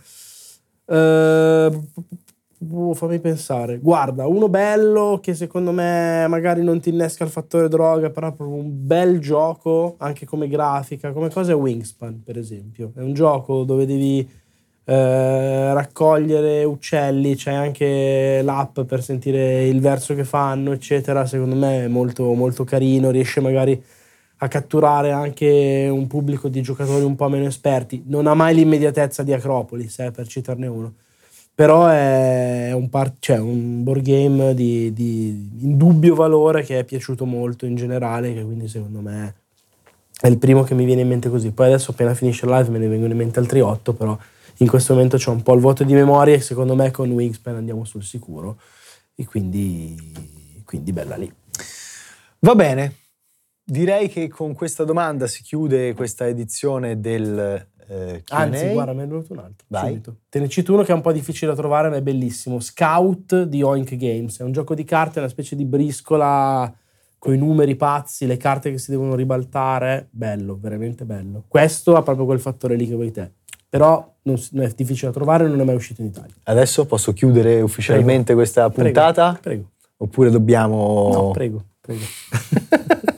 S2: Uh, fammi pensare. Guarda, uno bello che secondo me magari non ti innesca il fattore droga, però è proprio un bel gioco, anche come grafica, come cosa è Wingspan, per esempio. È un gioco dove devi eh, raccogliere uccelli, c'è anche l'app per sentire il verso che fanno, eccetera. Secondo me è molto, molto carino, riesce magari a catturare anche un pubblico di giocatori un po' meno esperti. Non ha mai l'immediatezza di Acropolis, eh, per citarne uno. Però è un, par- cioè un board game di, di, indubbio valore che è piaciuto molto in generale, che quindi secondo me è il primo che mi viene in mente così. Poi adesso appena finisce il live me ne vengono in mente altri otto, però in questo momento c'ho un po' il voto di memoria e secondo me con Wingspan andiamo sul sicuro. E quindi, quindi bella lì.
S1: Va bene, Direi che con questa domanda si chiude questa edizione del
S2: eh, Anzi, guarda, me ne è venuto un altro. Vai. Subito. Te ne cito uno che è un po' difficile da trovare, ma è bellissimo. Scout di Oink Games. È un gioco di carte, una specie di briscola con i numeri pazzi, le carte che si devono ribaltare. Bello, veramente bello. Questo ha proprio quel fattore lì che vuoi te. Però non, non è difficile da trovare, non è mai uscito in Italia.
S1: Adesso posso chiudere ufficialmente prego. questa puntata?
S2: Prego, prego.
S1: Oppure dobbiamo...
S2: No, prego, prego.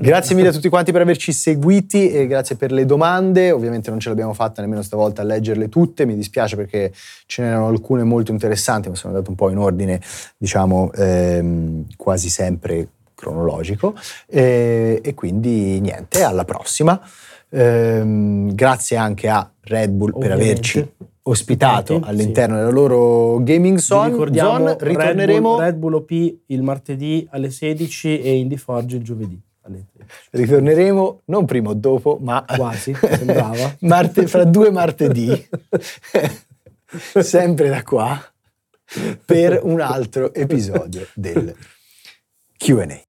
S1: grazie mille a tutti quanti per averci seguiti e grazie per le domande. Ovviamente non ce l'abbiamo fatta nemmeno stavolta a leggerle tutte, mi dispiace perché ce n'erano alcune molto interessanti, ma sono andato un po' in ordine, diciamo, ehm, quasi sempre cronologico. E, e, quindi niente, alla prossima. Ehm, grazie anche a Red Bull Ovviamente. per averci ospitato sì, all'interno della loro gaming zone.
S2: zone ritorneremo Red Bull, Red Bull OP il martedì alle 16 e Indie Forge il giovedì.
S1: Ritorneremo non prima o dopo, ma
S2: quasi, sembrava.
S1: Marte, fra due martedì, sempre da qua, per un altro episodio del QA.